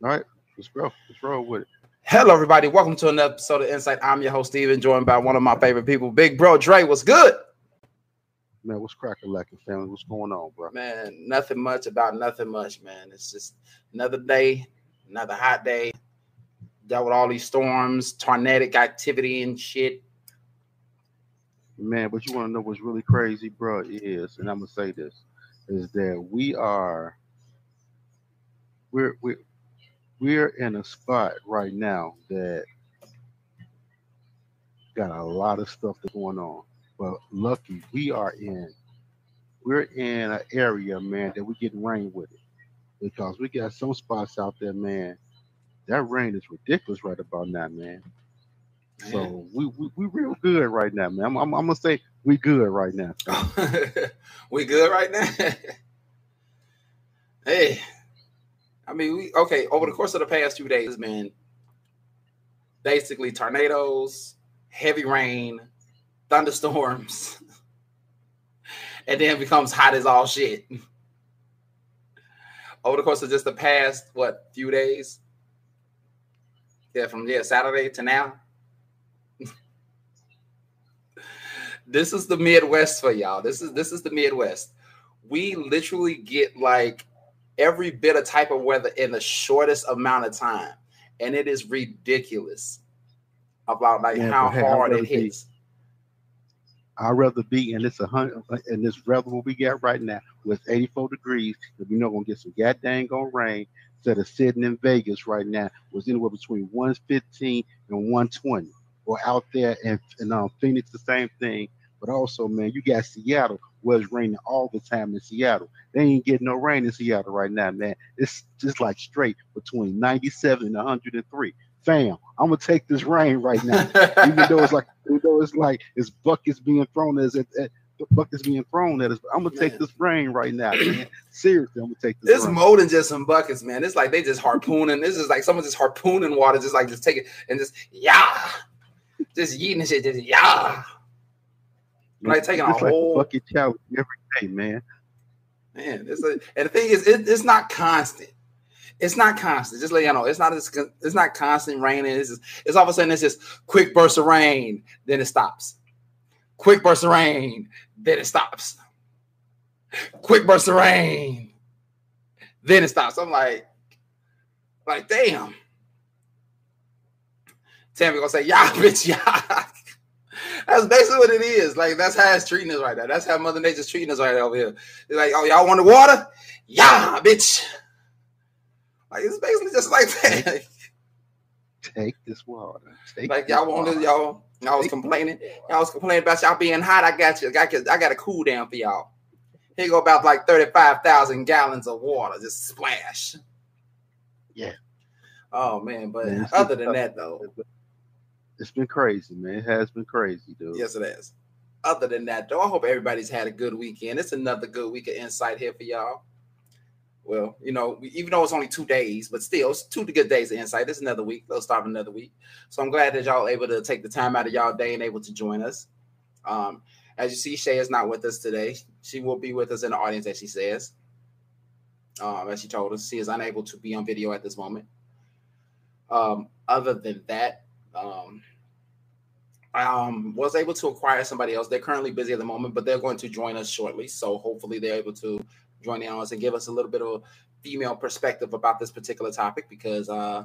All right, let's go. Let's roll with it. Hello, everybody. Welcome to another episode of Insight. I'm your host, Steven, joined by one of my favorite people, Big Bro Dre. What's good? Man, what's cracking, lacking family? What's going on, bro? Man, nothing much about nothing much, man. It's just another day, another hot day. Dealt with all these storms, tornadic activity and shit. Man, but you want to know what's really crazy, bro? Is and I'm gonna say this is that we are we're we're we're in a spot right now that got a lot of stuff that's going on. But lucky we are in we're in an area, man, that we getting rain with it. Because we got some spots out there, man. That rain is ridiculous right about now, man. So we, we we real good right now, man. I'm, I'm, I'm gonna say we good right now. we good right now. hey, I mean, we okay. Over the course of the past few days, man, basically tornadoes, heavy rain, thunderstorms, and then it becomes hot as all shit. Over the course of just the past what few days, yeah, from yeah Saturday to now this is the Midwest for y'all. This is this is the Midwest. We literally get like every bit of type of weather in the shortest amount of time, and it is ridiculous about like yeah, how hard it hits. Be, I'd rather be in this hundred in this weather we get right now with 84 degrees. If we know we're gonna get some goddamn gonna rain instead of sitting in Vegas right now was anywhere between 115 and 120 or out there in, in um, Phoenix, the same thing. But also, man, you got Seattle where it's raining all the time in Seattle. They ain't getting no rain in Seattle right now, man. It's just like straight between 97 and 103. Fam, I'm gonna take this rain right now, even though it's like, even though it's like it's buckets being thrown as it, the buckets being thrown at us. I'm gonna take this rain right now, man. Seriously, I'm gonna take this. It's rain. more than just some buckets, man. It's like they just harpooning. This is like someone just harpooning water, just like just take it and just yeah, just eating shit, just yeah. Like taking it's a like whole fucking challenge every day, man. Man, it's a, and the thing is, it, it's not constant. It's not constant. Just let you know, it's not it's not constant raining. It's just, it's all of a sudden it's just quick burst of rain, then it stops. Quick burst of rain, then it stops. Quick burst of rain, then it stops. I'm like, like damn. Tammy gonna say, yeah, bitch, yeah. That's basically what it is. Like that's how it's treating us right now. That's how Mother Nature's treating us right over here. It's like, oh, y'all want the water? Yeah, bitch. Like it's basically just like that. Take this water. Take like y'all wanted y'all. Y'all was complaining. Y'all was complaining about y'all being hot. I got you. I got, I got a cool down for y'all. Here you go about like 35,000 gallons of water. Just splash. Yeah. Oh man, but other than that though, it's been crazy, man. It has been crazy, dude. Yes, it has. Other than that, though, I hope everybody's had a good weekend. It's another good week of insight here for y'all. Well, you know, even though it's only two days, but still, it's two good days of insight. It's another week. They'll start another week. So I'm glad that y'all able to take the time out of y'all day and able to join us. Um, as you see, Shay is not with us today. She will be with us in the audience, as she says. Um, as she told us, she is unable to be on video at this moment. Um, other than that, um, um, was able to acquire somebody else. They're currently busy at the moment, but they're going to join us shortly. So hopefully they're able to join in on us and give us a little bit of female perspective about this particular topic because uh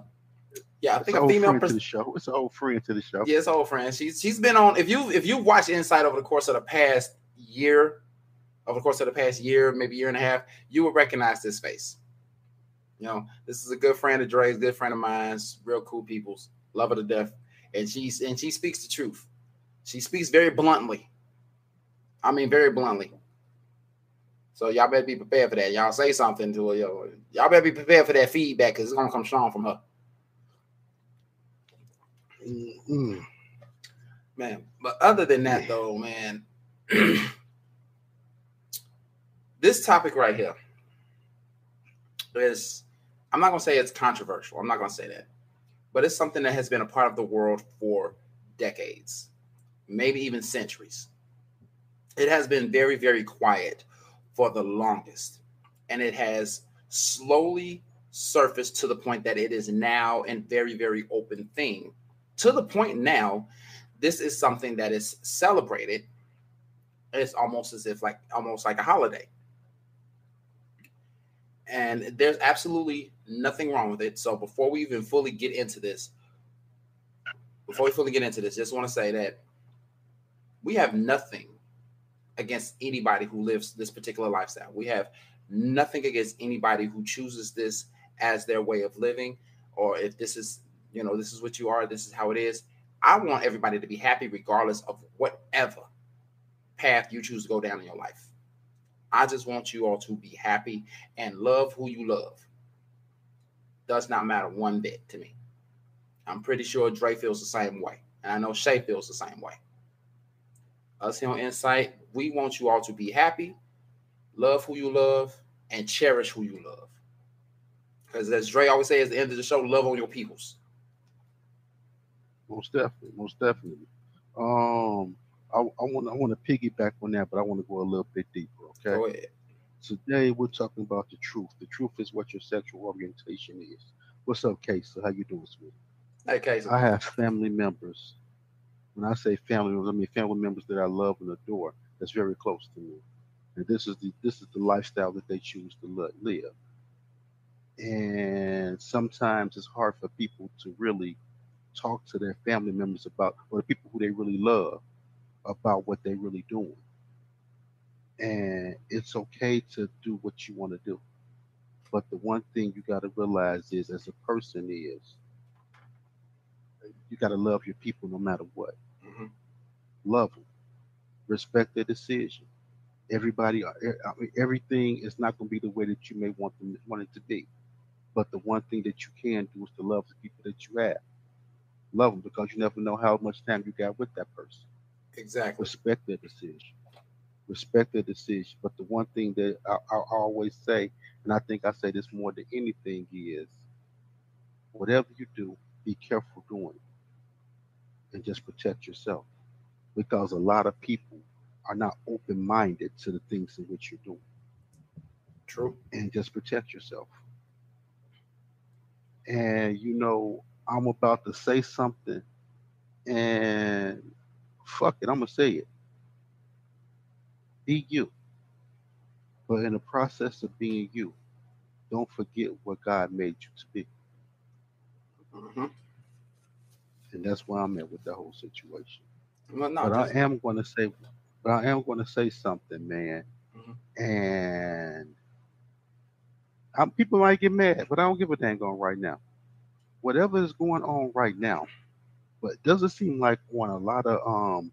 yeah, I it's think a female pers- to the show. It's an old friend to the show. Yeah, it's an old friend. She's she's been on. If you if you watch Insight over the course of the past year, over the course of the past year, maybe year and a half, you will recognize this face. You know, this is a good friend of Dre's, good friend of mine's, real cool people's, love her to death and she's and she speaks the truth. She speaks very bluntly. I mean, very bluntly. So y'all better be prepared for that. Y'all say something to her. Yo. Y'all better be prepared for that feedback because it's gonna come strong from her. Mm-hmm. Man, but other than that, though, man, this topic right here is I'm not gonna say it's controversial. I'm not gonna say that but it's something that has been a part of the world for decades, maybe even centuries. It has been very, very quiet for the longest, and it has slowly surfaced to the point that it is now a very, very open thing. To the point now, this is something that is celebrated. It's almost as if like almost like a holiday. And there's absolutely nothing wrong with it. So before we even fully get into this, before we fully get into this, just want to say that we have nothing against anybody who lives this particular lifestyle. We have nothing against anybody who chooses this as their way of living, or if this is, you know, this is what you are, this is how it is. I want everybody to be happy regardless of whatever path you choose to go down in your life. I just want you all to be happy and love who you love. Does not matter one bit to me. I'm pretty sure Dre feels the same way. And I know Shay feels the same way. Us here on Insight, we want you all to be happy, love who you love, and cherish who you love. Because as Dre always says at the end of the show, love on your peoples. Most definitely, most definitely. Um, I, I want I want to piggyback on that, but I want to go a little bit deeper. Okay. Go ahead. Today we're talking about the truth. The truth is what your sexual orientation is. What's up, Case? How you doing, sweetie? Hey, Casey. I have family members. When I say family members, I mean family members that I love and adore. That's very close to me, and this is the this is the lifestyle that they choose to live. And sometimes it's hard for people to really talk to their family members about, or the people who they really love, about what they really doing. And it's okay to do what you want to do, but the one thing you got to realize is, as a person, is you got to love your people no matter what. Mhm. Love them, respect their decision. Everybody, uh, everything is not going to be the way that you may want them want it to be. But the one thing that you can do is to love the people that you have. Love them because you never know how much time you got with that person. Exactly. Respect their decision. Respect their decision. But the one thing that I, I always say, and I think I say this more than anything, is whatever you do, be careful doing it and just protect yourself. Because a lot of people are not open minded to the things in which you're doing. True. And just protect yourself. And you know, I'm about to say something and fuck it, I'm gonna say it. Be you. But in the process of being you, don't forget what God made you to be. Mhm. And that's where I'm at with the whole situation. Well, no, but I am going to say, but I am going to say something, man. Mhm. And i people might get mad, but I don't give a dang on right now. Whatever is going on right now, but it doesn't seem like on a lot of um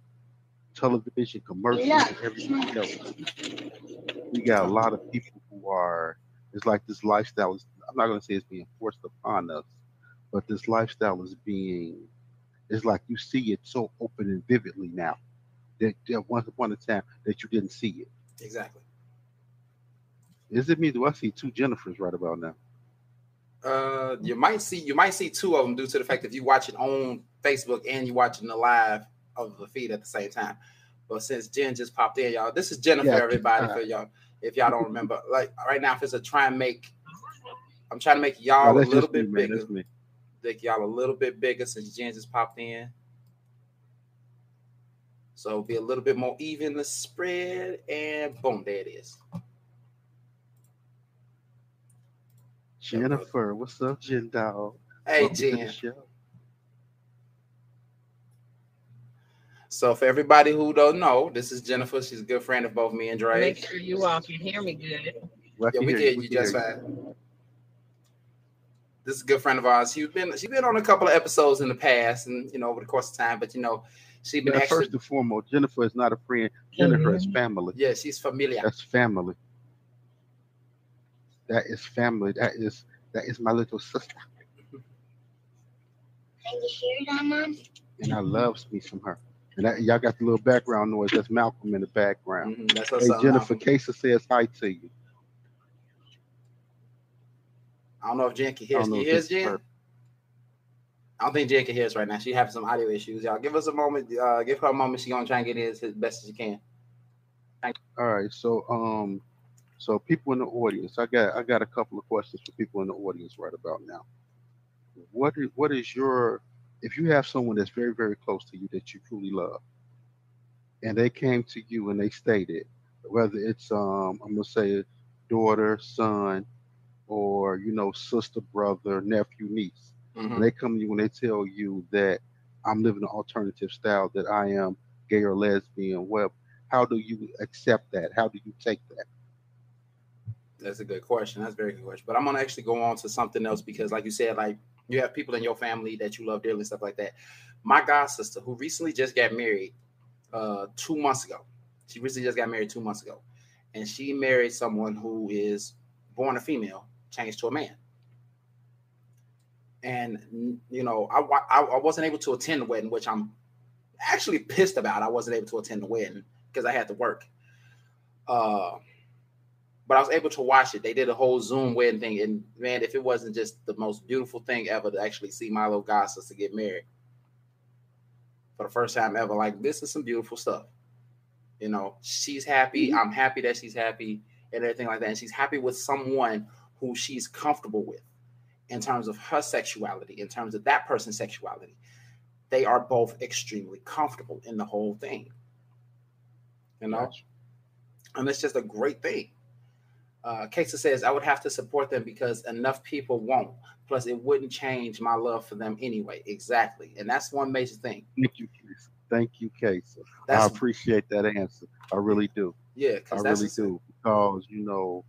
television commercials and everything else, we got a lot of people who are. It's like this lifestyle is. I'm not going to say it's being forced upon us, but this lifestyle is being. It's like you see it so open and vividly now that there once upon a time that you didn't see it. exactly. Is it me? Do I see two Jennifers right about now? Uh, you might see you might see two of them due to the fact that you watch it on Facebook and you're watching the live of the feed at the same time. But since Jen just popped in, y'all, this is Jennifer, Yeah, everybody, uh, for y'all. If y'all don't remember, like right now, if it's a try and make, I'm trying to make y'all Oh, a little just me, bit bigger. Make y'all a little bit bigger since Jen just popped in. So be a little bit more evenly spread, and boom, there it is. Jennifer, what's up, Jen Dog? Hey, Welcome the Jen. So for everybody who don't know, this is Jennifer. She's a good friend of both me and Dre. Make sure you all can hear me good. Well, Yeah, we hear get you just fine. This is a good friend of ours. She's been she's been on a couple of episodes in the past, and you know over the course of time. But you know, she's been Yeah, actually first and foremost, Jennifer is not a friend. Jennifer is Mhm. family. yeah, she's familiar. That's family. That is family. That is that is my little sister, Can you hear that, Mom? and I loves me some her. And that, y'all got the little background noise. That's Malcolm in the background. Mhm, That's Hey. Jennifer. Casey says hi to you. I don't know if Jen can hear us. Can you hear us, Jen? her. I don't think Jen can hear us right now. She having some audio issues. Y'all give us a moment. Uh, give her a moment. She gonna try and get in as best as she can. All right, so um, So people in the audience, I got I got a couple of questions for people in the audience right about now. What is what is your if you have someone that's very very close to you that you truly love, and they came to you and they stated whether it's um I'm gonna say daughter, son, or you know sister, brother, nephew, niece, Mhm. and they come to you and they tell you that I'm living an alternative style, that I am gay or lesbian. Well, how do you accept that? How do you take that? That's a good question. That's a very good question. But I'm gonna actually go on to something else because, like you said, like you have people in your family that you love dearly and stuff like that. My god sister, who recently just got married uh two months ago, she recently just got married two months ago, and she married someone who is born a female, changed to a man. And you know, I, I I wasn't able to attend the wedding, which I'm actually pissed about. I wasn't able to attend the wedding because I had to work. Uh, but I was able to watch it. They did a whole Zoom wedding thing, and man, if it wasn't just the most beautiful thing ever to actually see little god sister get married for the first time ever, like this is some beautiful stuff. You know, she's happy. Mm-hmm. I'm happy that she's happy and everything like that, and she's happy with someone who she's comfortable with in terms of her sexuality, in terms of that person's sexuality. They are both extremely comfortable in the whole thing. You know, Gotcha. and it's just a great thing. Uh, Casey says, I would have to support them because enough people won't. Plus, it wouldn't change my love for them anyway. Exactly. And that's one major thing. Thank you, Casey. Thank you, Casey. I appreciate that answer. I really do. yeah, I really do because you know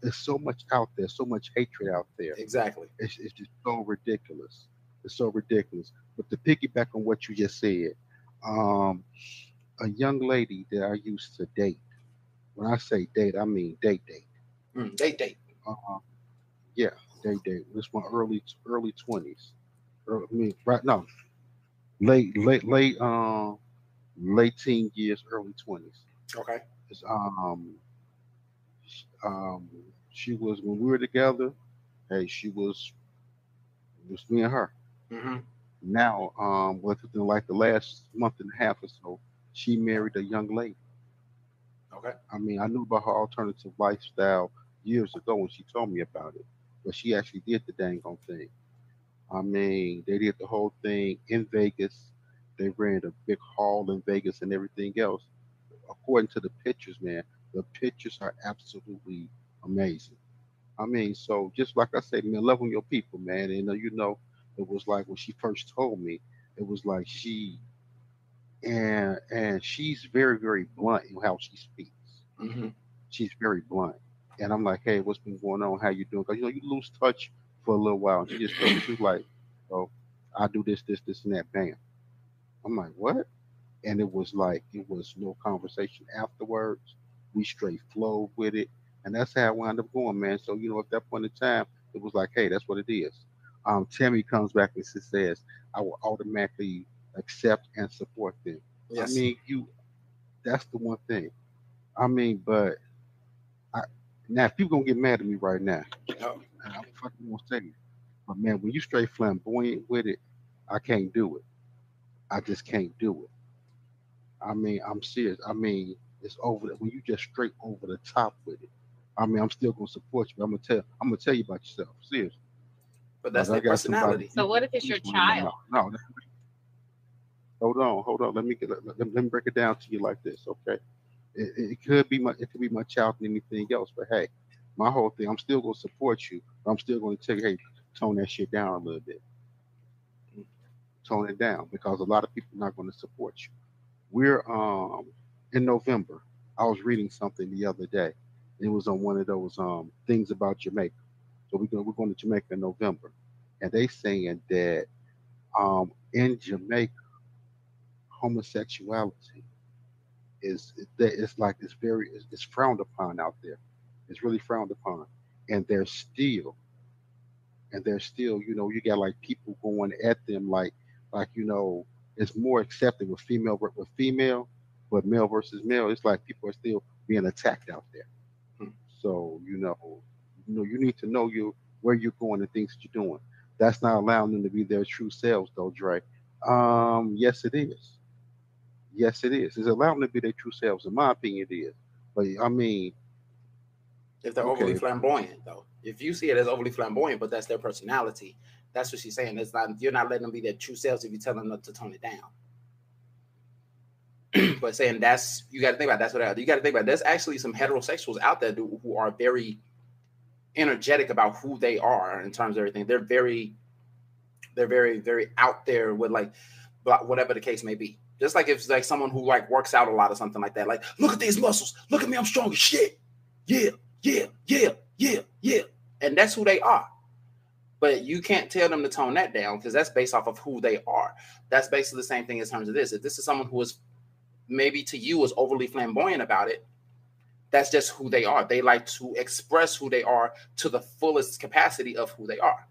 there's so much out there, so much hatred out there. exactly. It's, it's just so ridiculous. It's so ridiculous. But to piggyback on what you just said, um, a young lady that I used to date. When I say date, I mean date date. Mm, they date. Uh, yeah, date date. This my early early twenties. I mean, right now, late late late um late teen years, early twenties. Okay. It's, um, um, she was when we were together. Hey, she was was me and her. hmm Now, um, within like the last month and a half or so, she married a young lady. Okay. I mean, I knew about her alternative lifestyle years ago when she told me about it, but she actually did the dang on thing. I mean, they did the whole thing in Vegas. They ran a big hall in Vegas and everything else. According to the pictures, man, the pictures are absolutely amazing. I mean, so just like I said, man, love on your people, man. And uh, you know, it was like when she first told me, it was like she and and she's very, very blunt in how she speaks hmm she's very blunt. And I'm like, hey, what's been going on? How you doing? Because you know, you lose touch for a little while. And she just told me, she was like, oh, I do this, this, this, and that. Bam. I'm like, what? And it was like, it was no conversation afterwards. We straight flowed with it. And that's how I wound up going, man. So, you know, at that point in time, it was like, hey, that's what it is. Um, Tammy comes back and she says, I will automatically accept and support them. Yes. I mean, you that's the one thing. I mean, but I now if people gonna get mad at me right now, and I'm fucking gonna say it. But man, when you straight flamboyant with it, I can't do it. I just can't do it. I mean, I'm serious. I mean, it's over the, when you just straight over the top with it. I mean, I'm still gonna support you. But I'm gonna tell I'm gonna tell you about yourself. Serious. but that's I their got somebody- personality. So what if it's your Please, child? No, no. Hold on, hold on. Let me get let, let, let me break it down to you like this, okay? It, it could be my it could be my child and anything else, but hey, my whole thing, I'm still gonna support you. But I'm still gonna tell hey, tone that shit down a little bit. Tone it down because a lot of people are not gonna support you. We're um in November. I was reading something the other day. It was on one of those um things about Jamaica. So we're going we're going to Jamaica in November, and they saying that um in Jamaica homosexuality is that it's like it's very it's, it's frowned upon out there. It's really frowned upon, and they're still and they're still you know you got like people going at them like like you know it's more accepted with female with female, but male versus male. It's like people are still being attacked out there. Hmm. So you know, you know, you need to know you where you're going and things that you're doing. That's not allowing them to be their true selves, though, Dre. Um, yes, it is. Yes, it is. It's allowing them to be their true selves. In my opinion, it is. But I mean, If they're Okay. overly flamboyant, though, if you see it as overly flamboyant, but that's their personality, that's what she's saying. It's not you're not letting them be their true selves if you tell them not to tone it down. but saying that's you got to think about that's what I, you got to think about. There's actually some heterosexuals out there who, who are very energetic about who they are in terms of everything. They're very, they're very, very out there with like whatever the case may be. Just like if it's like someone who like works out a lot or something like that. Like, look at these muscles. Look at me. I'm strong as shit. Yeah, yeah, yeah, yeah, yeah. And that's who they are. But you can't tell them to tone that down because that's based off of who they are. That's basically the same thing in terms of this. If this is someone who is maybe to you is overly flamboyant about it, that's just who they are. They like to express who they are to the fullest capacity of who they are.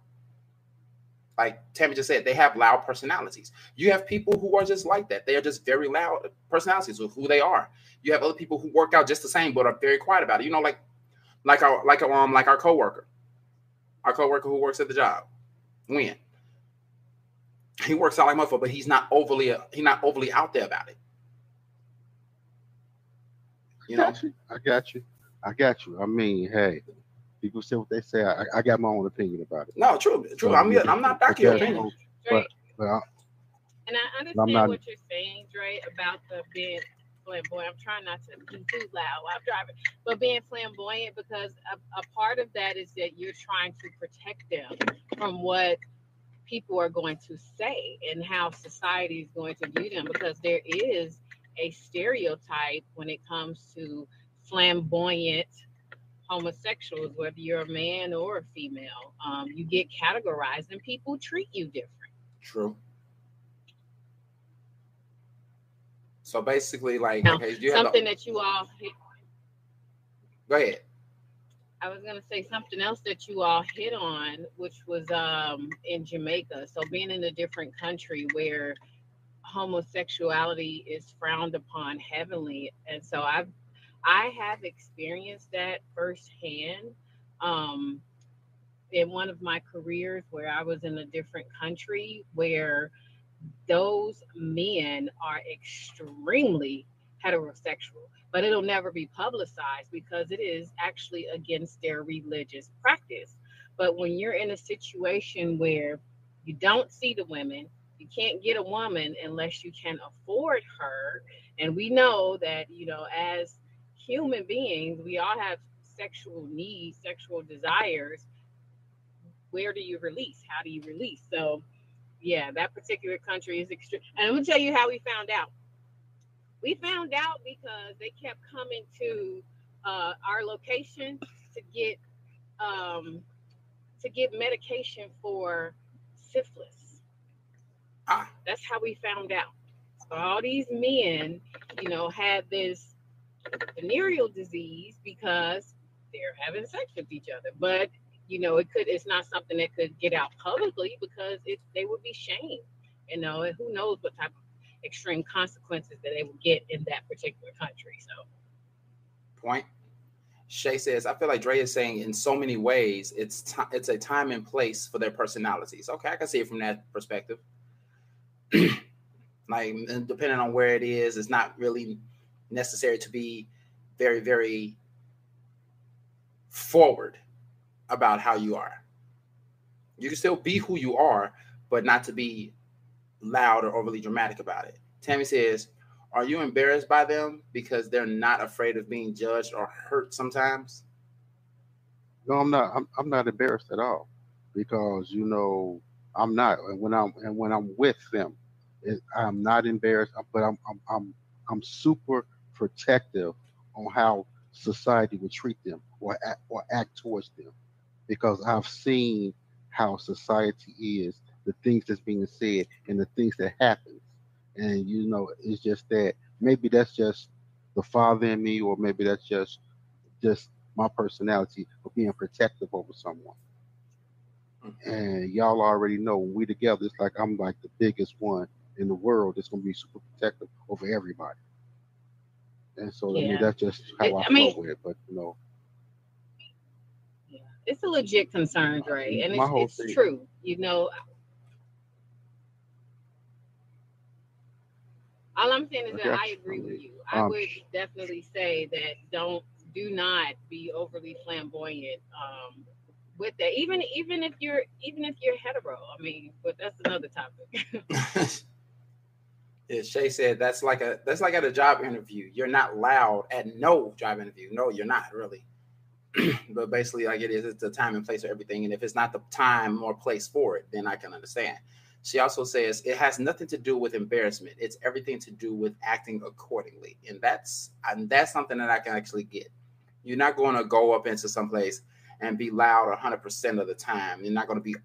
Like Tammy just said, they have loud personalities. You have people who are just like that. They are just very loud personalities of who they are. You have other people who work out just the same, but are very quiet about it. You know, like like our like our um like our coworker, our coworker who works at the job. When he works out like motherfucker, but he's not overly he's not overly out there about it. You know. I got you. I got you. I mean, hey, people say what they say. I, I got my own opinion about it. no, true, true. So, I'm I'm not but knocking your opinion. no- Dre, But I, and I understand not- what you're saying, Dre, about the being flamboyant. I'm trying not to be too loud while I'm driving, but being flamboyant because a, a part of that is that you're trying to protect them from what people are going to say and how society is going to view them because there is a stereotype when it comes to flamboyant homosexuals, whether you're a man or a female. Um, you get categorized and people treat you different. True. So basically, like, Now, okay, you have something the, that you all hit, go ahead. I was gonna say something else that you all hit on, which was um in Jamaica. So being in a different country where homosexuality is frowned upon heavily, and so I've I have experienced that firsthand. Um, in one of my careers where I was in a different country where those men are extremely heterosexual, but it'll never be publicized because it is actually against their religious practice. But when you're in a situation where you don't see the women, you can't get a woman unless you can afford her. And we know that, you know, as human beings, we all have sexual needs, sexual desires. Where do you release? How do you release? So, yeah, that particular country is extreme. And I'm gonna tell you how we found out. We found out because they kept coming to uh, our location to get um, to get medication for syphilis. Ah. That's how we found out. So all these men, you know, had this venereal disease because they're having sex with each other. But you know, it could it's not something that could get out publicly because it they would be shamed. You know, and who knows what type of extreme consequences that they would get in that particular country. So Point. Shay says, I feel like Dre is saying in so many ways, it's ti it's a time and place for their personalities. Okay, I can see it from that perspective. like depending on where it is, it's not really necessary to be very, very forward about how you are. You can still be who you are, but not to be loud or overly dramatic about it. Tammy says, Are you embarrassed by them because they're not afraid of being judged or hurt sometimes? no, I'm not. I'm, I'm not embarrassed at all because you know I'm not. And when I'm and when I'm with them, it, I'm not embarrassed. But I'm I'm I'm I'm super protective on how society would treat them or act, or act towards them because I've seen how society is, the things that's being said, and the things that happen. And you know, it's just that maybe that's just the father in me, or maybe that's just just my personality of being protective over someone. Mm-hmm. And y'all already know when we together, it's like I'm like the biggest one in the world that's gonna be super protective over everybody. And so I mean that's just how It- I, I flow mean- with it. But you know, yeah, it's a legit concern, Dre, and My it's, whole it's thing- true. You know, all I'm saying is that Okay. I agree with you. I Um, would definitely say that don't do not be overly flamboyant um, with that. Even even if you're even if you're hetero. I mean, but that's another topic. yeah, Shay said that's like a that's like at a job interview. You're not loud at no job interview. No, you're not really. but basically, like it is, it's the time and place for everything. And if it's not the time or place for it, then I can understand. She also says it has nothing to do with embarrassment. It's everything to do with acting accordingly. And that's and that's something that I can actually get. You're not going to go up into some place and be loud 100% of the time. You're not going to be,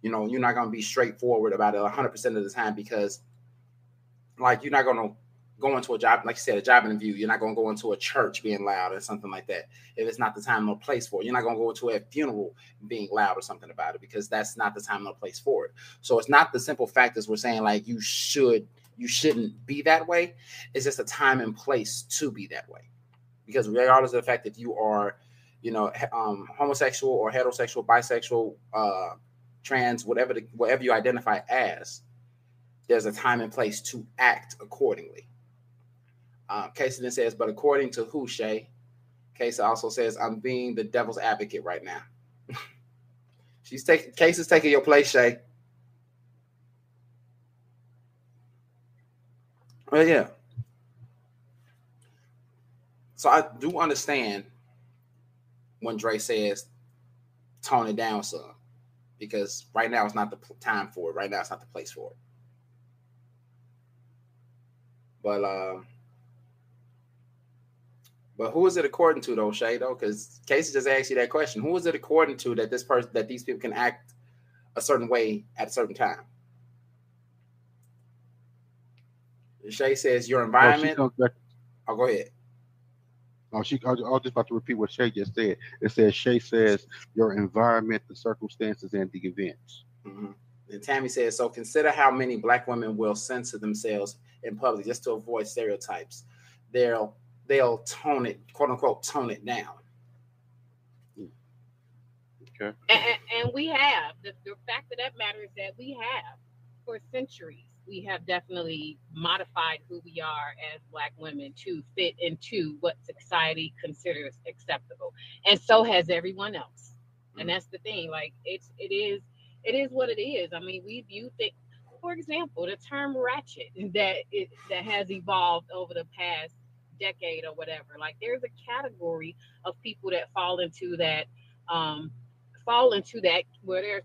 you know, you're not going to be straightforward about it 100% of the time because, like, you're not to go into a job, like you said, a job interview. You're not to go into a church being loud or something like that. If it's not the time or place for it, you're not to go into a funeral being loud or something about it because that's not the time or place for it. So it's not the simple fact as we're saying like you should, you shouldn't be that way. It's just a time and place to be that way because regardless of the fact that you are, you know, um, homosexual or heterosexual, bisexual, uh, trans, whatever the, whatever you identify as, there's a time and place to act accordingly. Um, Casey then says, but according to who, Shay? Casey also says, I'm being the devil's advocate right now. She's taking Casey's taking your place, Shay. Well, yeah. So I do understand when Dre says tone it down some because right now it's not the time for it. Right now it's not the place for it. But uh, but who is it according to though, Shay? Though, because Casey just asked you that question. Who is it according to that this person that these people can act a certain way at a certain time? Shay says your environment. Oh, oh go ahead. Oh, she, I, I was just about to repeat what Shay just said. It says Shay says your environment, the circumstances, and the events. Mm-hmm. And Tammy says, so consider how many black women will censor themselves in public just to avoid stereotypes. They'll they'll tone it, quote unquote, tone it down. Okay. And, and we have the, the fact of that matter is that we have for centuries we have definitely modified who we are as black women to fit into what society considers acceptable and so has everyone else and mm. that's the thing like it's it is it is what it is i mean we view things for example the term ratchet that it that has evolved over the past decade or whatever like there's a category of people that fall into that um fall into that where there are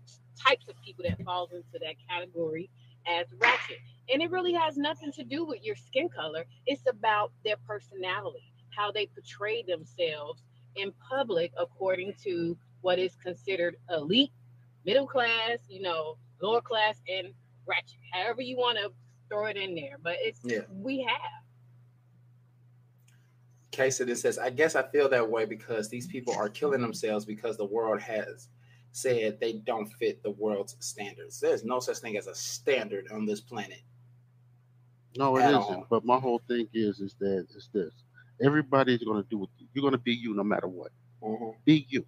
types of people that falls into that category as ratchet. And it really has nothing to do with your skin color. It's about their personality, how they portray themselves in public according to what is considered elite, middle class, you know, lower class, and ratchet. However you want to throw it in there. But it's yeah. we have. Casey says, I guess I feel that way because these people are killing themselves because the world has said they don't fit the world's standards. There's no such thing as a standard on this planet. No, it isn't. All. But my whole thing is, is that it's this: everybody's going to do what you're going to be you no matter what. Mm-hmm. Be you.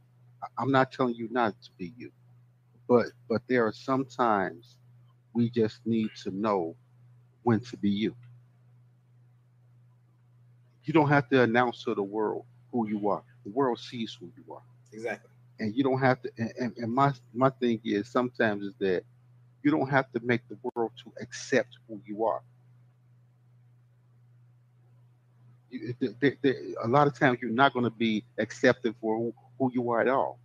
I'm not telling you not to be you, but but there are sometimes we just need to know when to be you. You don't have to announce to the world who you are. The world sees who you are. Exactly and you don't have to and, and my my thing is sometimes is that you don't have to make the world to accept who you are you, they, they, a lot of times you're not going to be accepted for who, who you are at all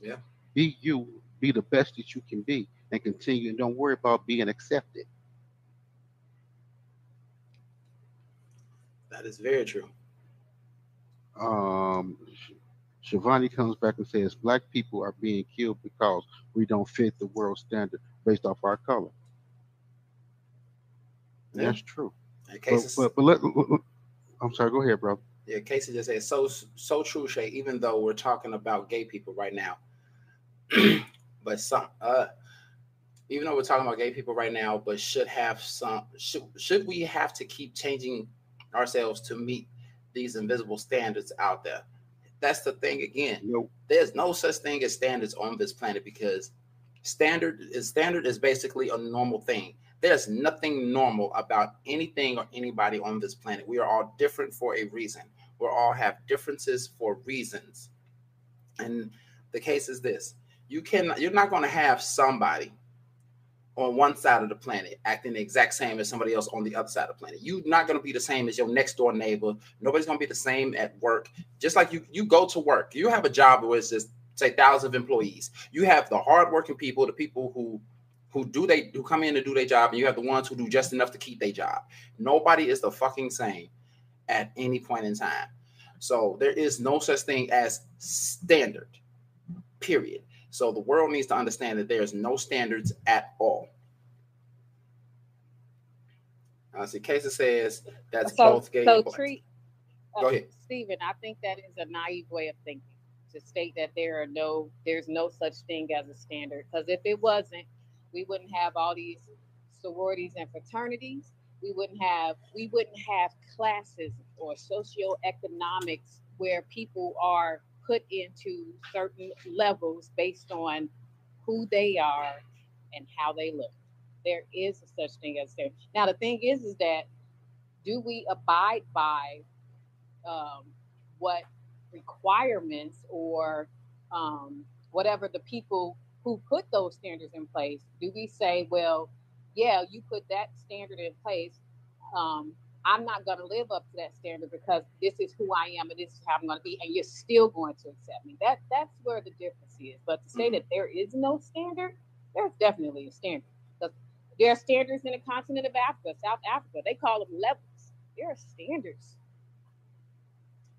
yeah be you be the best that you can be and continue and don't worry about being accepted that is very true um Shivani comes back and says black people are being killed because we don't fit the world standard based off our color. Yeah. That's true. But, but, but let, I'm sorry. Go ahead, bro. Yeah, Casey just said so so true, Shay. Even though we're talking about gay people right now, but some uh, even though we're talking about gay people right now, but should have some should should we have to keep changing ourselves to meet these invisible standards out there? that's the thing again. Nope. There's no such thing as standards on this planet because standard is standard is basically a normal thing. There's nothing normal about anything or anybody on this planet. We are all different for a reason. we all have differences for reasons. And the case is this you cannot you're not going to have somebody on one side of the planet acting the exact same as somebody else on the other side of the planet. You're not going to be the same as your next door neighbor. Nobody's going to be the same at work. Just like you, you go to work. You have a job where it's just say thousands of employees. You have the hardworking people, the people who who do they who come in to do their job, and you have the ones who do just enough to keep their job. Nobody is the fucking same at any point in time. So there is no such thing as standard. Period. So the world needs to understand that there's no standards at all. Uh, see, Casey says that's so, both gay. So and treat. Uh, Go ahead. Stephen. I think that is a naive way of thinking to state that there are no, there's no such thing as a standard. Because if it wasn't, we wouldn't have all these sororities and fraternities. We wouldn't have, we wouldn't have classes or socioeconomics where people are put into certain levels based on who they are and how they look. There is a such thing as there. Now the thing is, is that do we abide by um, what requirements or um, whatever the people who put those standards in place? Do we say, well, yeah, you put that standard in place. Um, I'm not going to live up to that standard because this is who I am and this is how I'm going to be, and you're still going to accept me. That that's where the difference is. But to say mm-hmm. that there is no standard, there's definitely a standard. Because there are standards in the continent of Africa, South Africa. They call them levels. There are standards.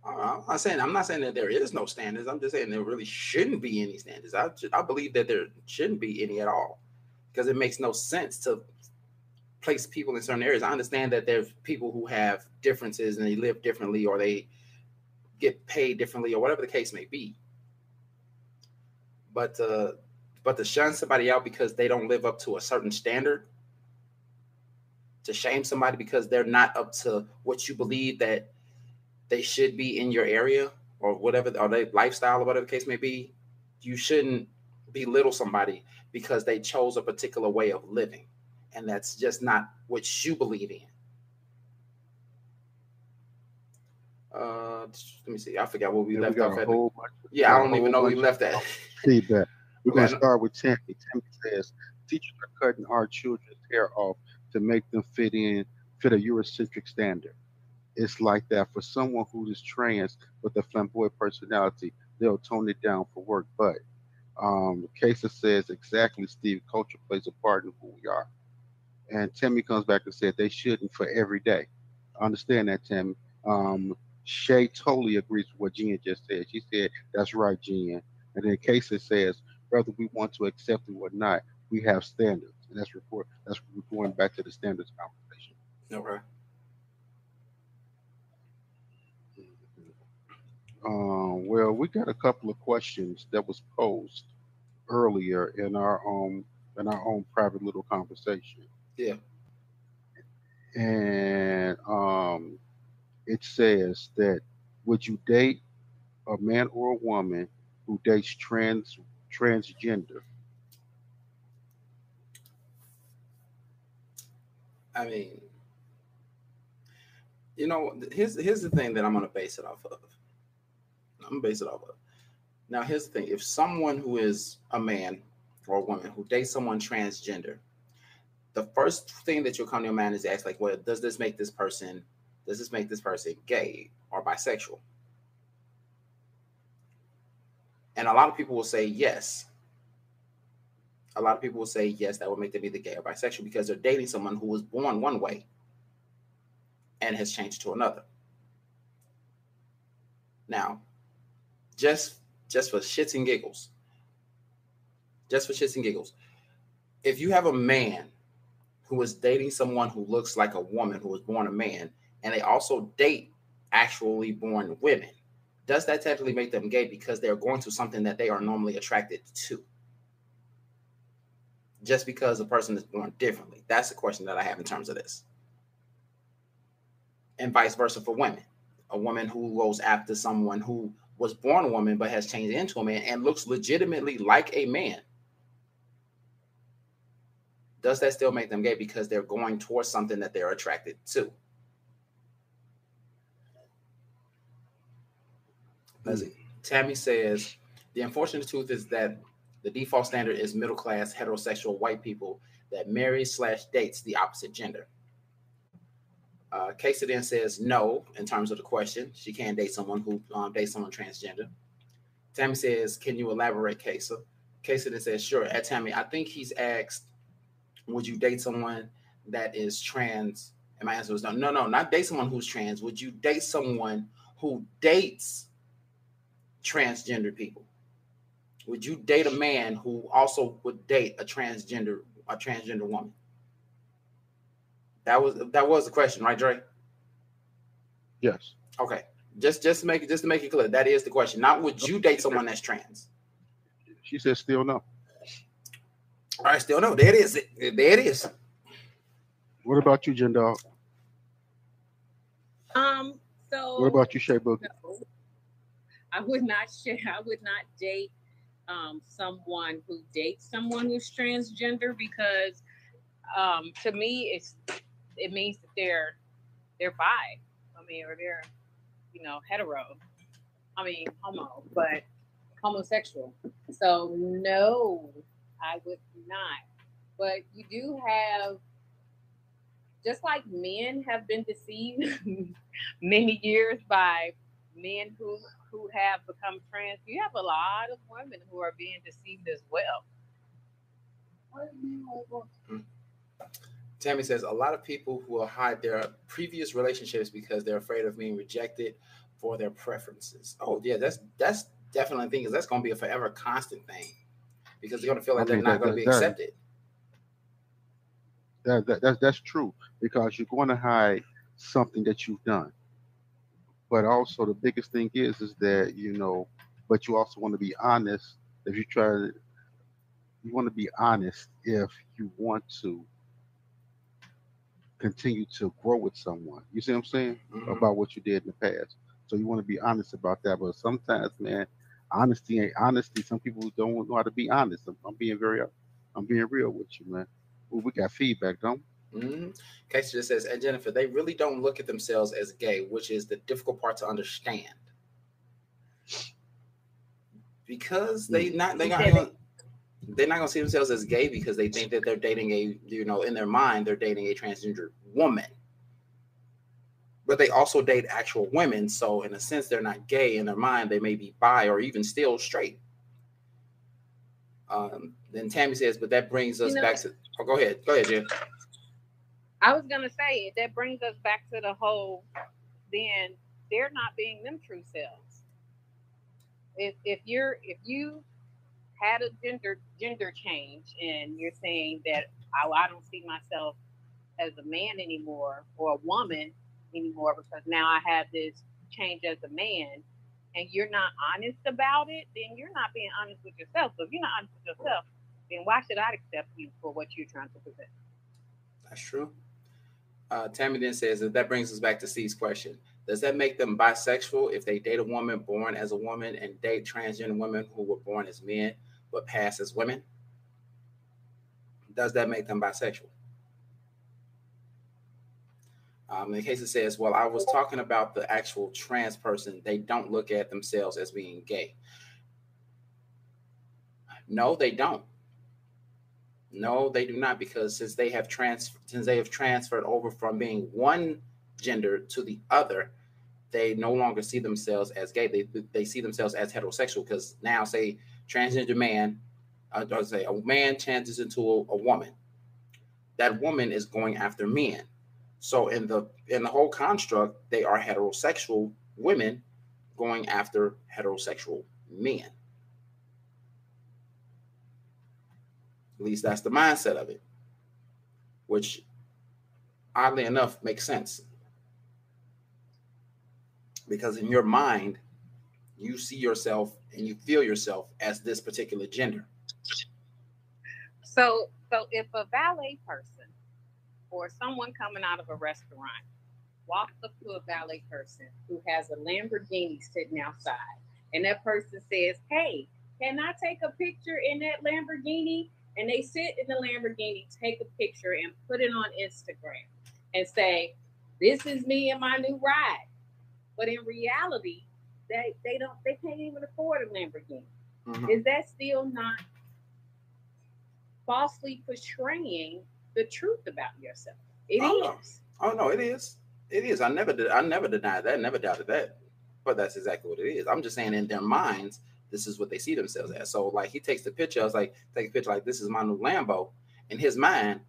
I'm not saying I'm not saying that there is no standards. I'm just saying there really shouldn't be any standards. I I believe that there shouldn't be any at all because it makes no sense to place people in certain areas. I understand that there's people who have differences and they live differently or they get paid differently or whatever the case may be. But uh, but to shun somebody out because they don't live up to a certain standard, to shame somebody because they're not up to what you believe that they should be in your area or whatever or their lifestyle or whatever the case may be, you shouldn't belittle somebody because they chose a particular way of living and that's just not what you believe in. Uh, let me see. I forgot what we yeah, left we off at. Yeah, I don't even know we left at. Feedback. We're going to start with Tammy. Tammy says teachers are cutting our children's hair off to make them fit in, fit a Eurocentric standard. It's like that for someone who is trans with a flamboyant personality. They'll tone it down for work, but um, Casey says exactly, Steve. Culture plays a part in who we are. And Timmy comes back and said they shouldn't for every day. I understand that, Tim. Um, Shay totally agrees with what Jen just said. She said, That's right, Jen. And then Casey says, whether we want to accept it or not, we have standards. And that's report that's going back to the standards conversation. Okay. Um, well, we got a couple of questions that was posed earlier in our own in our own private little conversation. Yeah. And um, it says that would you date a man or a woman who dates trans transgender? I mean, you know, here's here's the thing that I'm gonna base it off of. I'm gonna base it off of. Now, here's the thing: if someone who is a man or a woman who dates someone transgender, the first thing that you'll come to your mind is ask, like, well, does this make this person, does this make this person gay or bisexual? And a lot of people will say yes. A lot of people will say yes, that would make them either gay or bisexual because they're dating someone who was born one way and has changed to another. Now, just just for shits and giggles, just for shits and giggles, if you have a man who is dating someone who looks like a woman who was born a man, and they also date actually born women, does that technically make them gay because they're going to something that they are normally attracted to? Just because a person is born differently. That's the question that I have in terms of this. And vice versa for women. A woman who goes after someone who was born a woman but has changed into a man and looks legitimately like a man does that still make them gay because they're going towards something that they're attracted to? Let's. Tammy says the unfortunate truth is that the default standard is middle class heterosexual white people that marries slash dates the opposite gender. Uh, then says no in terms of the question. She can date someone who um, dates someone transgender. Tammy says, "Can you elaborate, Casey?" Casey then says, "Sure." At Tammy, I think he's asked, "Would you date someone that is trans?" And my answer was no, no, no, not date someone who's trans. Would you date someone who dates transgender people? Would you date a man who also would date a transgender a transgender woman? That was that was the question, right, Dre? Yes. Okay. Just just to make it just to make it clear, that is the question. Not would you date someone that's trans? She said still no. All right, still no. There it is. There it is. What about you, Jen Dog? Um, so What about you, Shay Boogie? no, I would not share. I would not date um, someone who dates someone who's transgender because um, to me it's it means that they're they're bi. I mean, or they're you know hetero. I mean homo, but homosexual. So no, I would not. But you do have just like men have been deceived many years by men who who have become trans, you have a lot of women who are being deceived as well. Tammy says a lot of people who will hide their previous relationships because they're afraid of being rejected for their preferences. Oh yeah, that's that's definitely a thing because that's going to be a forever constant thing because they're going to feel like they're not that- going to be that- that- accepted. That, that, that's that's true because you're going to hide something that you've done. But also the biggest thing is is that you know, but you also want to be honest. If you try to, you want to be honest if you want to continue to grow with someone. You see what I'm saying Mhm. about what you did in the past. So you want to be honest about that. But sometimes, man, honesty ain't honesty. Some people don't know how to be honest. I'm, I'm being very, I'm being real with you, man. Well, we got feedback, don't? we? Mm-hmm. Casey just says, and Jennifer, they really don't look at themselves as gay, which is the difficult part to understand. Because they not they not gonna, they're not gonna see themselves as gay because they think that they're dating a you know in their mind they're dating a transgender woman. But they also date actual women, so in a sense they're not gay. In their mind, they may be bi or even still straight. Um, then Tammy says, but that brings us You know- back to. Oh, go ahead, go ahead, Jen. I was gonna say that brings us back to the whole. Then they're not being them true selves. If if you're if you had a gender gender change and you're saying that I, I don't see myself as a man anymore or a woman anymore because now I have this change as a man, and you're not honest about it, then you're not being honest with yourself. So if you're not honest with yourself, then why should I accept you for what you're trying to present? That's true. Uh, Tammy then says that that brings us back to Steve's question. Does that make them bisexual if they date a woman born as a woman and date transgender women who were born as men but pass as women? Does that make them bisexual? Um, case it says, well, I was talking about the actual trans person. They don't look at themselves as being gay. No, they don't. No, they do not, because since they have trans since they have transferred over from being one gender to the other, they no longer see themselves as gay. They they see themselves as heterosexual. Because now, say transgender man, uh, or say a man changes into a, a woman, that woman is going after men. So in the in the whole construct, they are heterosexual women going after heterosexual men. At least that's the mindset of it, which oddly enough makes sense. Because in your mind, you see yourself and you feel yourself as this particular gender. So, so if a valet person or someone coming out of a restaurant walks up to a valet person who has a Lamborghini sitting outside, and that person says, "Hey, can I take a picture in that Lamborghini?" And they sit in the Lamborghini, take a picture, and put it on Instagram, and say, "This is me and my new ride." But in reality, they they don't they can't even afford a Lamborghini. Mhm. Is that still not falsely portraying the truth about yourself? It Oh, no. Oh no, it is. It is. I never did. I never denied that. Never doubted that. But that's exactly what it is. I'm just saying, in their minds, this is what they see themselves as. So, like, he takes the picture. I was like, take a picture. Like, this is my new Lambo. In his mind,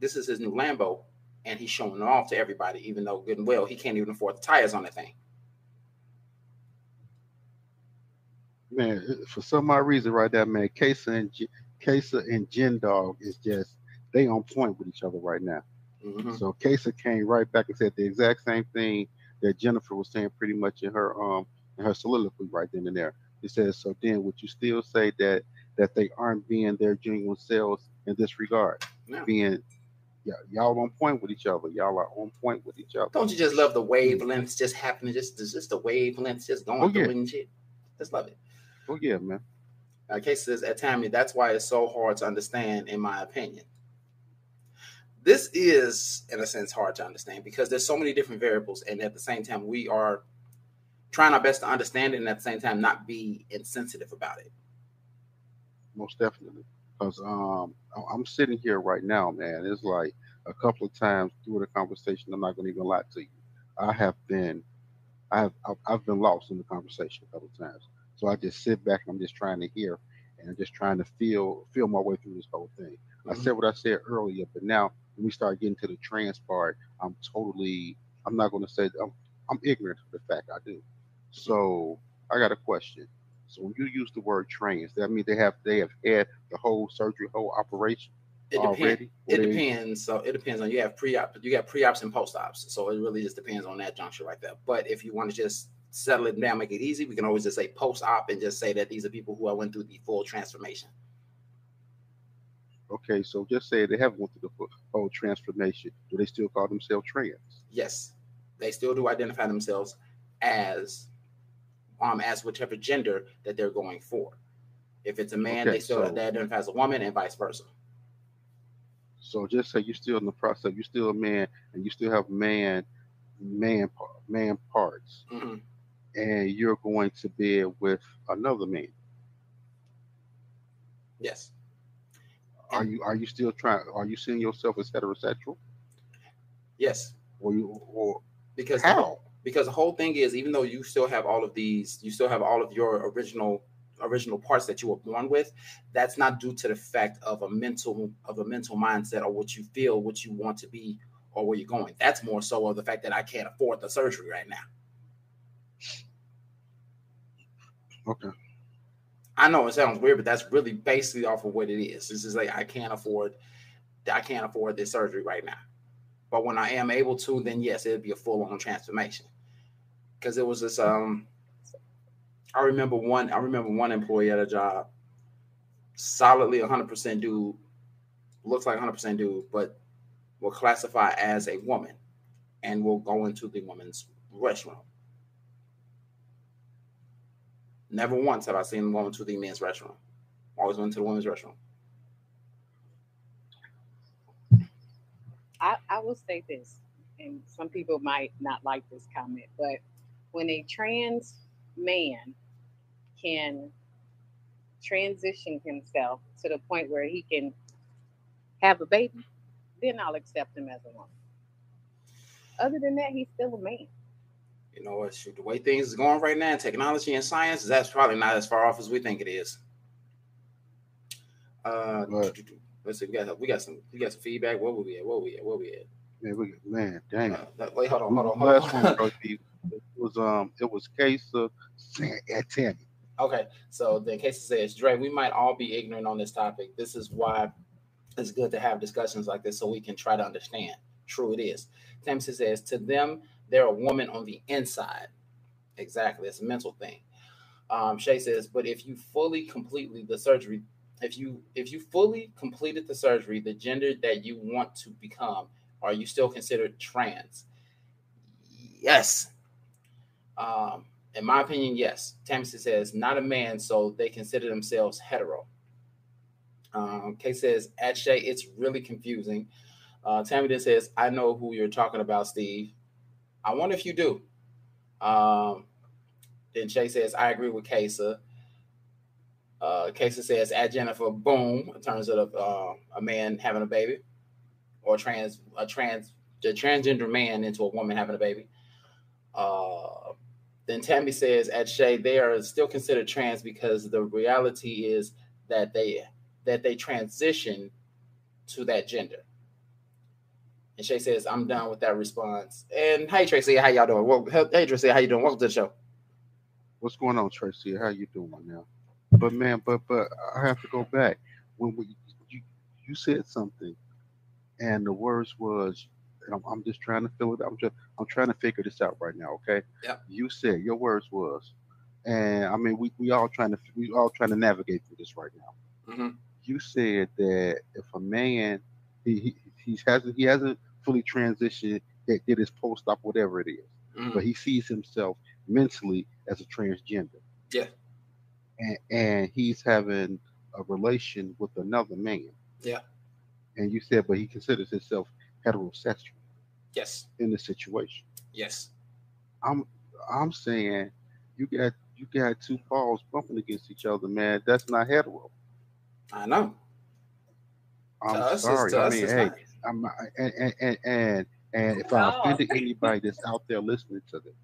this is his new Lambo, and he's showing it off to everybody, even though good and well he can't even afford the tires on that thing. Man, for some odd reason, right there, man, Casey and J- Casey and Jen Dog is just they on point with each other right now. Mhm. So Casey came right back and said the exact same thing that Jennifer was saying pretty much in her um in her soliloquy right then and there. He says, so then would you still say that that they aren't being their genuine selves in this regard? Being yeah, y'all on point with each other. Y'all are on point with each other. Don't you just love the wavelengths just happening? Just, just the wavelengths just going Oh, through yeah. it and shit. Just love it. Oh yeah, man. Uh, Casey says at Tammy, that's why it's so hard to understand, in my opinion. This is, in a sense, hard to understand because there's so many different variables, and at the same time, we are trying our best to understand it, and at the same time, not be insensitive about it. most definitely. Because um, I- I'm sitting here right now, man. It's like a couple of times through the conversation. I'm not going to even lie to you. I have been, I have, I've, I've been lost in the conversation a couple of times. So I just sit back and I'm just trying to hear, and just trying to feel, feel my way through this whole thing. I Mhm. said what I said earlier, but now when we start getting to the trans part, I'm totally, I'm not going to say, I'm, I'm ignorant of the fact I do. So I got a question. So when you use the word trans, that means they have they have had the whole surgery, whole operation It depends. already. It they- depends. So it depends on you have pre-op, you got pre-ops and post-ops. So it really just depends on that juncture right there. But if you want to just settle it down, make it easy, we can always just say post-op and just say that these are people who I went through the full transformation. Okay, so just say they haven't went through the full- whole transformation. Do they still call themselves trans? Yes, they still do identify themselves as um as whichever gender that they're going for. If it's a man, Okay, they still so- they identify as a woman, and vice versa. So just say you're still in the process. You're still a man, and you still have man, man, man parts, Mhm. and you're going to bed with another man. Yes, Are you are you still trying? Are you seeing yourself as heterosexual, yes, or you or because the whole- how? because the whole thing is even though you still have all of these you still have all of your original original parts that you were born with that's not due to the fact of a mental of a mental mindset or what you feel what you want to be or where you're going that's more so of the fact that i can't afford the surgery right now Okay. I know it sounds weird but that's really basically off of what it is. This is like i can't afford i can't afford this surgery right now. But when i am able to then yes it'd be a full-on transformation. Because it was this um I remember one I remember one employee at a job solidly 100% dude looks like 100% dude but will classify as a woman and will go into the woman's restroom never once have I seen him go into the men's restroom always went to the women's restroom I, I will say this, and some people might not like this comment, but when a trans man can transition himself to the point where he can have a baby, then I'll accept him as a woman. Other than that, he's still a man. You know what shoot the way things is going right now technology and science that's probably not as far off as we think it is uh But- let's see we got we got some we got some feedback were we at where were we at where were we at Man, we, man, dang. Uh, that- wait, hold on, hold on, hold last on. one bro, it was um it was case of at Tammy. okay, so then Casey says, Dre, we might all be ignorant on this topic. This is why it's good to have discussions like this so we can try to understand. True, it is. Tammy says, to them, they're a woman on the inside. Exactly, it's a mental thing. Um, Shay says, but if you fully completely the surgery, if you if you fully completed the surgery, the gender that you want to become, are you still considered trans? Yes. Um, in my opinion, yes. Tammy says, not a man, so they consider themselves hetero. Um, Kay says, at Shay, it's really confusing. Uh, Tammy then says, I know who you're talking about, Steve. I wonder if you do. Um, Then Shay says, I agree with Casey. Uh, Casey says, at Jennifer, boom, in terms of uh, a man having a baby or trans, a trans, the transgender man into a woman having a baby. Uh, then Tammy says, at Shay, they are still considered trans because the reality is that they that they transition to that gender. And Shay says, I'm done with that response. And hey Tracy, how y'all doing? Well, hey Tracy, how you doing? Welcome to the show. What's going on, Tracy? How you doing now? But man, but but I have to go back when we, you you said something, and the words was, I'm, I'm just trying to fill it. I'm just I'm trying to figure this out right now. Okay. Yeah. You said your words was, and I mean we we all trying to we all trying to navigate through this right now. hmm You said that if a man he he, he hasn't he hasn't fully transitioned, that did his post op whatever it is, hmm but he sees himself mentally as a transgender. Yeah. And and he's having a relation with another man. Yeah. And you said, but he considers himself heterosexual Yes. in this situation. Yes. I'm I'm saying you got you got two balls bumping against each other, man. That's not hetero. I know. I'm to sorry. it's, to I mean, hey, not. I'm and, and and and if I offended anybody that's out there listening to this,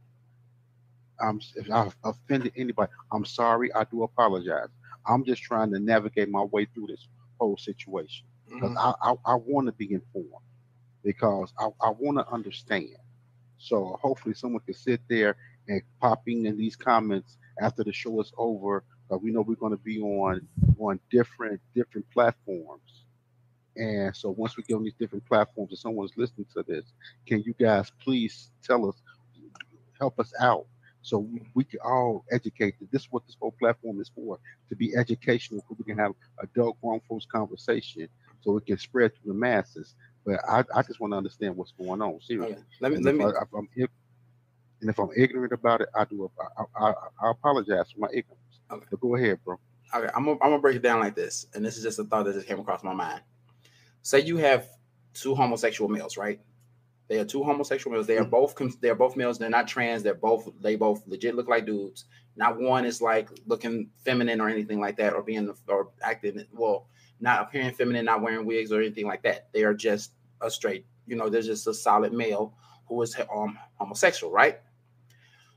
I'm if I offended anybody, I'm sorry. I do apologize. I'm just trying to navigate my way through this whole situation because Mhm. I I, I want to be informed because I, I want to understand. So hopefully someone can sit there and pop in these comments after the show is over. But we know we're going to be on on different different platforms. And so once we get on these different platforms and someone's listening to this, can you guys please tell us, help us out so we can all educate. that This is what this whole platform is for, to be educational, so we can have adult grown folks conversation so it can spread to the masses. But I, I just want to understand what's going on. Oh, seriously. Okay. Let me And let me I, if I'm ig- and if I'm ignorant about it, I do. I, I, I apologize for my ignorance. Okay. But go ahead, bro. Okay, I'm gonna, I'm gonna break it down like this, and this is just a thought that just came across my mind. Say you have two homosexual males, right? They are two homosexual males. They are both they are both males. They're not trans. They're both they both legit look like dudes. Not one is like looking feminine or anything like that, or being or acting well, not appearing feminine, not wearing wigs or anything like that. They are just a straight, you know, they're just a solid male who is um homosexual, right?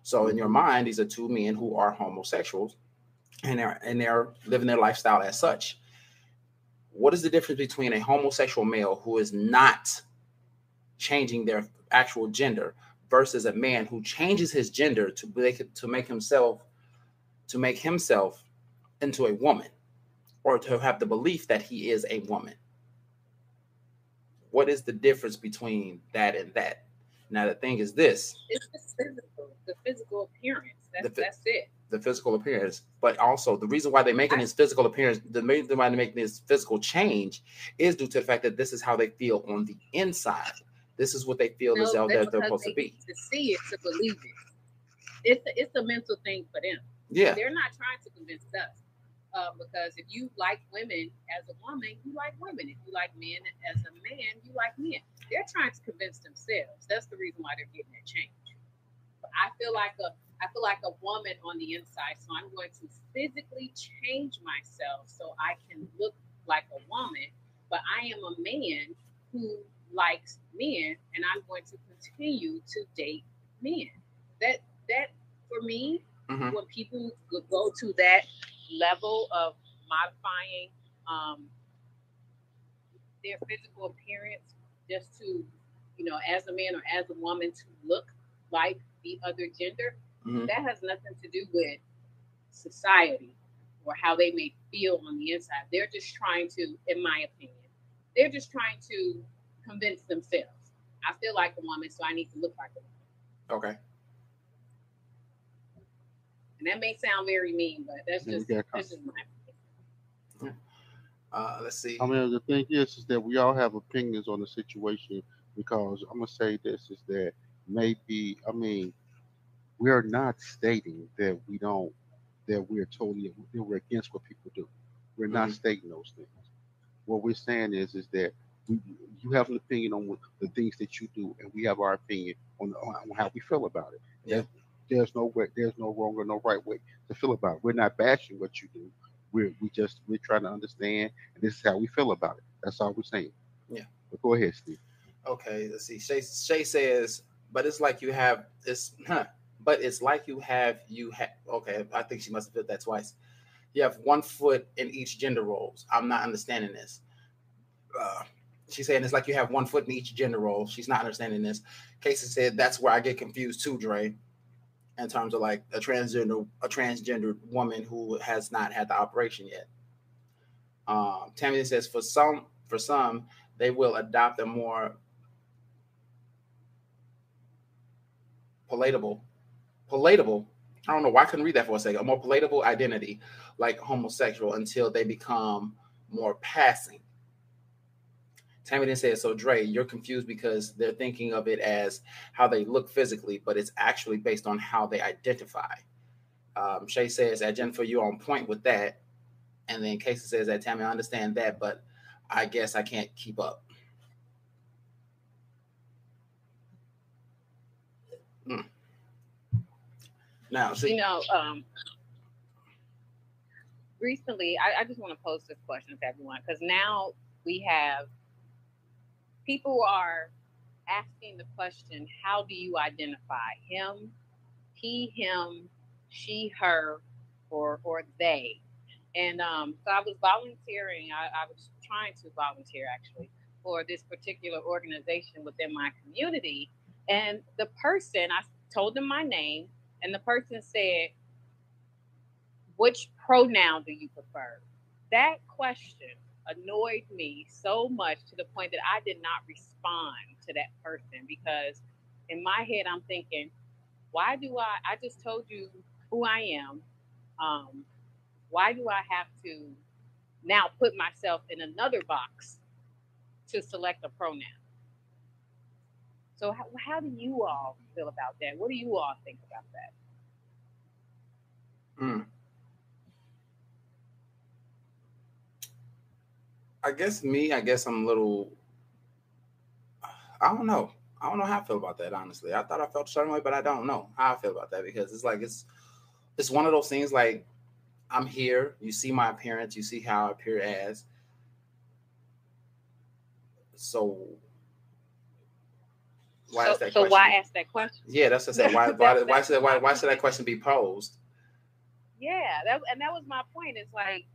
So in your mind, these are two men who are homosexuals and they're and they're living their lifestyle as such. What is the difference between a homosexual male who is not changing their actual gender versus a man who changes his gender to make to make himself to make himself into a woman or to have the belief that he is a woman? What is the difference between that and that? Now the thing is this: It's just physical, the physical appearance. That's The that's it. The physical appearance, but also the reason why they're making his physical appearance, the reason why they're making this physical change is due to the fact that this is how they feel on the inside. This is what they feel as though that's that they're supposed to be. to see it to believe it. It's a, it's a mental thing for them. Yeah, They're not trying to convince us. Uh, because if you like women as a woman, you like women. If you like men as a man, you like men. They're trying to convince themselves. That's the reason why they're getting that change. But I feel like a I feel like a woman on the inside, so I'm going to physically change myself so I can look like a woman. But I am a man who likes men, and I'm going to continue to date men. That that for me, Mhm. when people go- go to that level of modifying um, their physical appearance just to, you know, as a man or as a woman to look like the other gender, Mhm. that has nothing to do with society or how they may feel on the inside. They're just trying to, in my opinion, they're just trying to convince themselves. I feel like a woman, so I need to look like a woman. okay. And that may sound very mean, but that's just got that's just my opinion. Uh, let's see. I mean, the thing is, is that we all have opinions on the situation because I'm gonna say this is that maybe I mean we are not stating that we don't that we're totally that we're against what people do. We're not Mhm. stating those things. What we're saying is is that we, you have an opinion on what, the things that you do, and we have our opinion on, on how we feel about it. Yeah. That, there's no way, there's no wrong or no right way to feel about it. We're not bashing what you do. We're we just we're trying to understand, and this is how we feel about it. That's all we're saying. Yeah. But go ahead, Steve. Okay, let's see. Shay, Shay says, but it's like you have this. huh, but it's like you have you have okay, I think she must have put that twice. You have one foot in each gender roles. I'm not understanding this. Uh, she's saying it's like you have one foot in each gender role. She's not understanding this. Casey said that's where I get confused too, Dre, in terms of like a transgender a transgendered woman who has not had the operation yet. Um, Tammy says for some for some they will adopt a more palatable, palatable. I don't know why I couldn't read that for a second. A more palatable identity, like homosexual, until they become more passing. Tammy didn't say it. So Dre, you're confused because they're thinking of it as how they look physically, but it's actually based on how they identify. Um, Shay says that Jennifer, you're on point with that. And then Casey says that Tammy, I understand that, but I guess I can't keep up. Mm. Now, see, you know, um, recently, I, I just want to pose this question to everyone because now we have people are asking the question how do you identify him, he, him, she, her, or, or they? And um, so I was volunteering, I, I was trying to volunteer actually for this particular organization within my community. And the person, I told them my name, and the person said, Which pronoun do you prefer? That question annoyed me so much to the point that I did not respond to that person because in my head, I'm thinking, Why do I? I just told you who I am. Um, why do I have to now put myself in another box to select a pronoun? So how, how do you all feel about that? What do you all think about that? Mm. I guess me, I guess I'm a little I don't know. I don't know how I feel about that, honestly. I thought I felt a certain way, but I don't know how I feel about that because it's like it's it's one of those things like I'm here, you see my appearance, you see how I appear as. So why so, is that so question? why ask that question? Yeah, that's what I said. Why why why should why why should that question be posed? Yeah, that and that was my point. It's like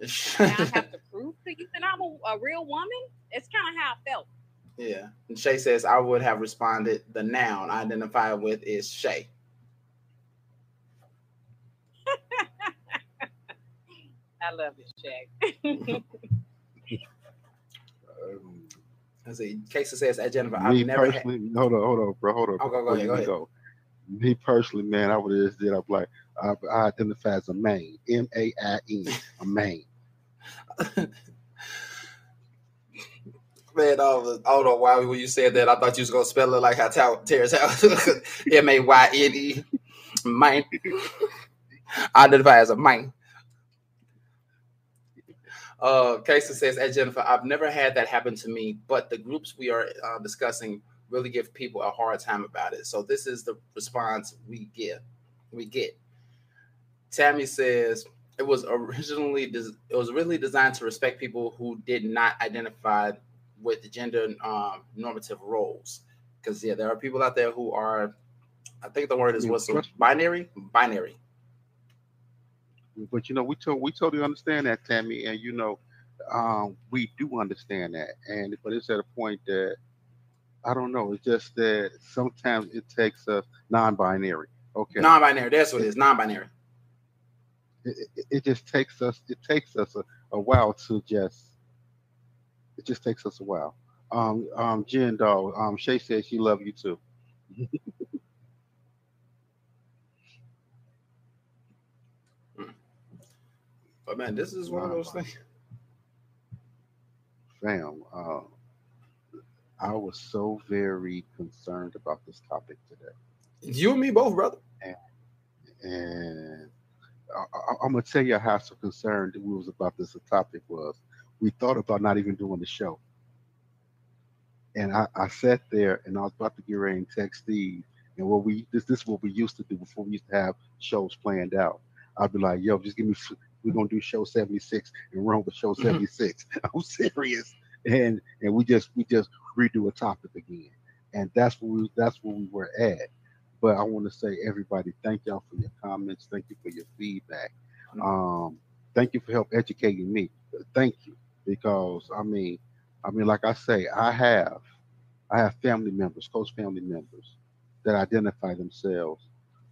I have to prove to you that I'm a, a real woman. It's kind of how I felt. Yeah. And Shay says I would have responded the noun I identify with is Shay. I love it, Shay. As a case says at Jennifer, I've never had, hold on, hold on, bro, hold on. Go- go ahead, go ahead. go. Me personally, man, I would have just did. I'm like, I, I identify as a main, M A I N, a main. Man, I don't, know why when you said that, I thought you was gonna spell it like how Ter- Terrace house. M A Y N E. Mine. I identify as a mine. Uh, Casey says, "At Jennifer, I've never had that happen to me, but the groups we are uh, discussing really give people a hard time about it. So this is the response we get. We get." Tammy says, "It was originally des- it was really designed to respect people who did not identify with gender um, normative roles. Because yeah, there are people out there who are, I think the word is what's binary, binary. But you know, we to, we totally understand that, Tammy, and you know, um, we do understand that. And but it's at a point that I don't know. It's just that sometimes it takes us non-binary. Okay, Non-binary. That's what it is. Non-binary. it, it, it just takes us. It takes us a, a while to just. It just takes us a while. Um, um, Jen Doll, um, Shay says she love you too. But man, this is one of those things. Fam, uh, I was so very concerned about this topic today. You and me both, brother. and I, am gonna tell you how so concerned we was about this topic was. We thought about not even doing the show, and I, I sat there and I was about to get ready and text Steve And what we this this is what we used to do before we used to have shows planned out. I'd be like, yo, just give me we're gonna do show 76 and run with show Mhm. 76. I'm serious. And and we just we just redo a topic again. And that's what we that's where we were at. But I want to say everybody, thank y'all for your comments. Thank you for your feedback. Um, thank you for help educating me. Thank you. Because I mean, I mean, like I say, I have I have family members, close family members that identify themselves.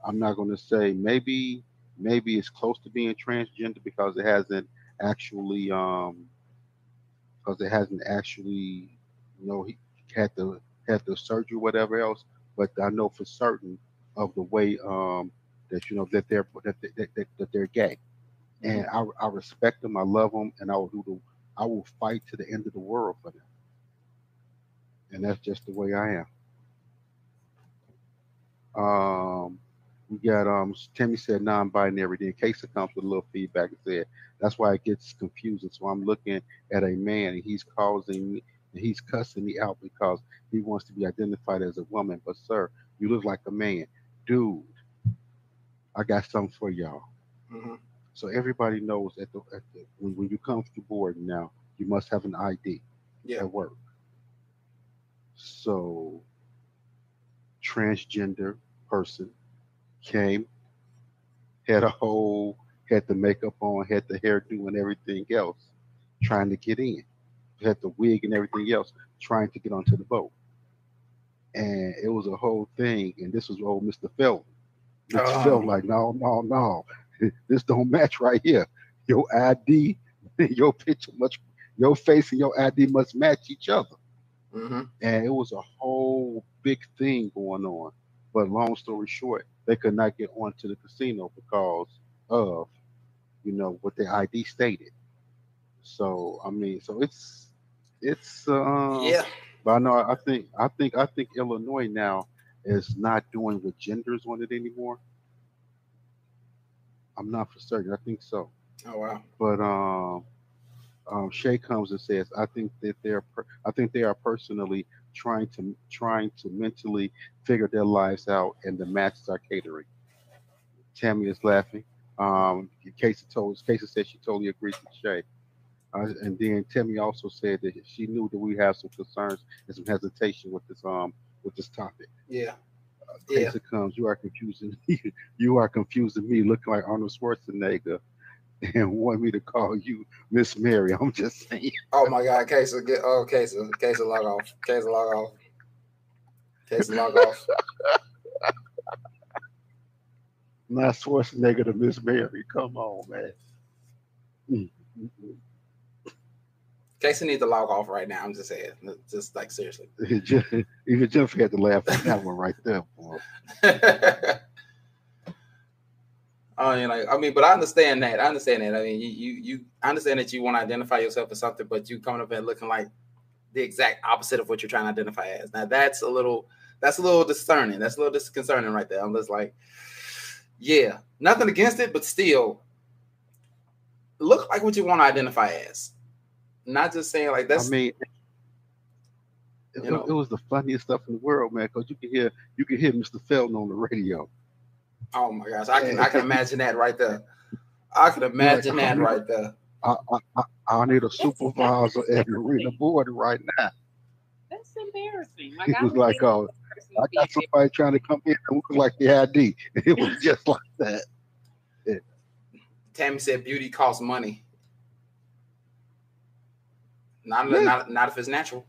I'm not going to say maybe maybe it's close to being transgender because it hasn't actually um because it hasn't actually you know he had the had the surgery whatever else. But I know for certain of the way um that you know that they're that they, that, that, that they're gay. And I, I respect them I love them and I will do the I will fight to the end of the world for them. And that's just the way I am. Um, we got um Timmy said non-binary. Then Casey comes with a little feedback and said that's why it gets confusing. So I'm looking at a man and he's causing me and he's cussing me out because he wants to be identified as a woman. But sir, you look like a man. Dude, I got something for y'all. Mhm. So everybody knows at the, at the when, when you come to board now, you must have an ID Yeah. at work. So transgender person came, had a whole, had the makeup on, had the hairdo and everything else, trying to get in. Had the wig and everything else, trying to get onto the boat. And it was a whole thing. And this was old Mr. Felton. Mr. Oh. Felton, like, no, no, no. This don't match right here. Your ID, your picture much your face and your ID must match each other Mhm. and it was a whole big thing going on. But long story short, they could not get onto the casino because of, you know, what their ID stated. So I mean, so it's it's uh, Yeah. But I know I think I think I think Illinois now is not doing with genders on it anymore. I'm not for certain. I think so Oh wow. but um, um, Shay comes and says, "I think that they're, per- I think they are personally trying to trying to mentally figure their lives out, and the matches are catering." Tammy is laughing. Um, Casey told Casey said she totally agrees with Shay, uh, and then Tammy also said that she knew that we have some concerns and some hesitation with this um with this topic. Yeah. Yeah. Casey comes, you are confusing you are confusing me, looking like Arnold Schwarzenegger, and want me to call you Miss Mary. I'm just saying. Oh my God, Casey, get oh Casey, Casey log off. Casey log off. Casey log off. Not Schwarzenegger to Miss Mary. Come on, man. Mm, mm, mm. Casey needs to log off right now. I'm just saying. Just like seriously. Even Jennifer had to laugh at that one right there. I mean, like, I mean, but I understand that. I understand that. I mean, you, you, you I understand that you want to identify yourself as something, but you coming up and looking like the exact opposite of what you're trying to identify as. Now, that's a little, that's a little discerning. That's a little disconcerting right there. I'm just like, yeah, nothing against it, but still, look like what you want to identify as. Not just saying like that's. I mean, it, it was the funniest stuff in the world, man. Because you can hear you can hear Mr. Felton on the radio. Oh my gosh, I can, I can imagine that right there. I can imagine that right there. I I, I, I need a supervisor at Marina Board right now. That's embarrassing. Like, He I was would like, think uh, "Oh, this I got somebody trying to come in and look like the ID. It was just like that. Tammy said beauty costs money. Not, Yeah. not, not if it's natural.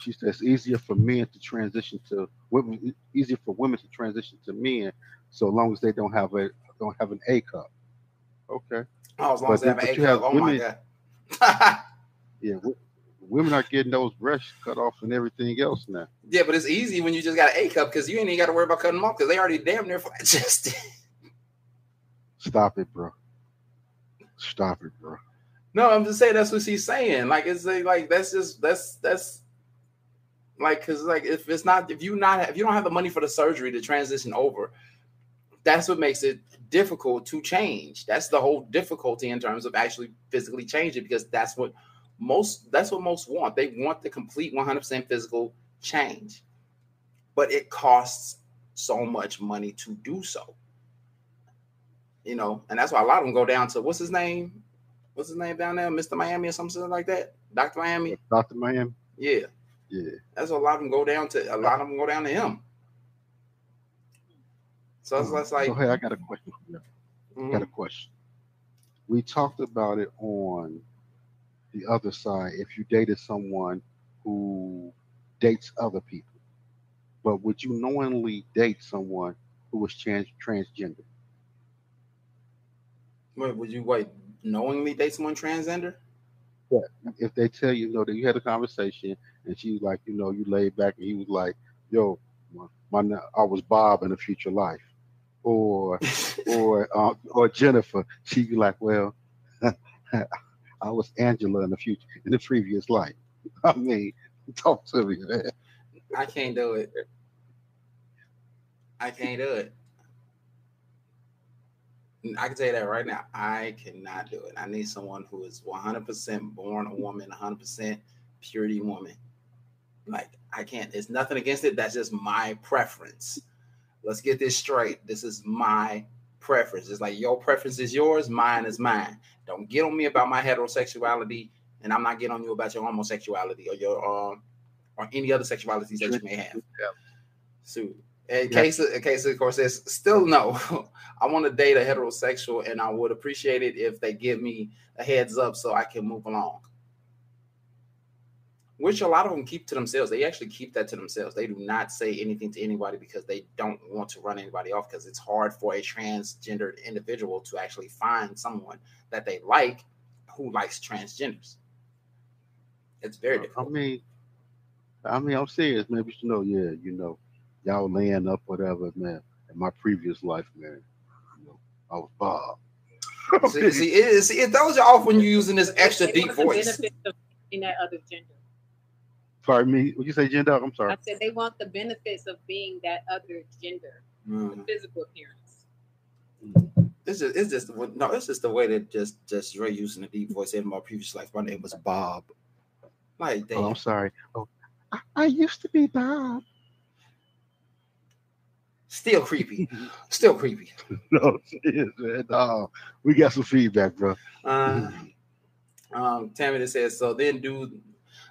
She says it's easier for men to transition to women, easier for women to transition to men, so long as they don't have a don't have an A cup. Okay, Oh, as long But as they have an A you have cup. Oh my god. yeah, w- women are getting those breasts cut off and everything else now. yeah, but it's easy when you just got an A cup because you ain't even got to worry about cutting them off because they already damn near flat chested. Stop it, bro. Stop it, bro. no, I'm just saying that's what she's saying. Like it's like, like that's just that's that's like because like if it's not if you not if you don't have the money for the surgery to transition over, that's what makes it difficult to change. That's the whole difficulty in terms of actually physically changing because that's what Most that's what most want. They want the complete 100% physical change, but it costs so much money to do so. You know, and that's why a lot of them go down to what's his name? What's his name down there, Mr. Miami or something like that? Dr. Miami. Dr. Miami. Yeah, Yeah. that's a lot of them go down to. A lot of them go down to him. So it's, it's like, so hey, I got a question for you. mhm. got a question. We talked about it on the other side. If you dated someone who dates other people, but would you knowingly date someone who was trans- transgender? Wait, would you wait knowingly date someone transgender? Yeah. If they tell you, you know, that you had a conversation and she was like, you know, you laid back and he was like, yo, my, my I was Bob in a future life, or or uh, or Jennifer, she'd be like, well, I was Angela in the future in the previous life. I mean, talk to me, man. I can't do it. I can't do it. I can tell you that right now. I cannot do it. I need someone who is 100% born a woman, 100% purity woman. Like, I can't. It's nothing against it. That's just my preference. Let's get this straight. This is my preference. It's like your preference is yours, mine is mine. Don't get on me about my heterosexuality, and I'm not getting on you about your homosexuality or your um or any other sexualities that you may have. Yeah. So, in Yeah. case, in case, of course, says still no. I want to date a heterosexual, and I would appreciate it if they give me a heads up so I can move along. Which a lot of them keep to themselves. They actually keep that to themselves. They do not say anything to anybody because they don't want to run anybody off. Because it's hard for a transgendered individual to actually find someone that they like who likes transgenders. It's very uh, I mean, I mean, I'm serious, man. But you know, yeah, you know, y'all laying up, whatever, man. In my previous life, man, you know, I was Bob. see, see, it, see, it throws you off when you're using this extra deep voice. benefits of being that other gender. Pardon me. Would you say gender? I'm sorry. I said they want the benefits of being that other gender, Mm. physical appearance. It's just, it's just no, it's just the way that just just Ray using the deep voice in my previous life. My name was Bob. Like Oh, I'm sorry. Oh, I, I used to be Bob. still creepy, still creepy. no, serious, man. No, we got some feedback, bro. Uh, um, Tammy that says so. Then do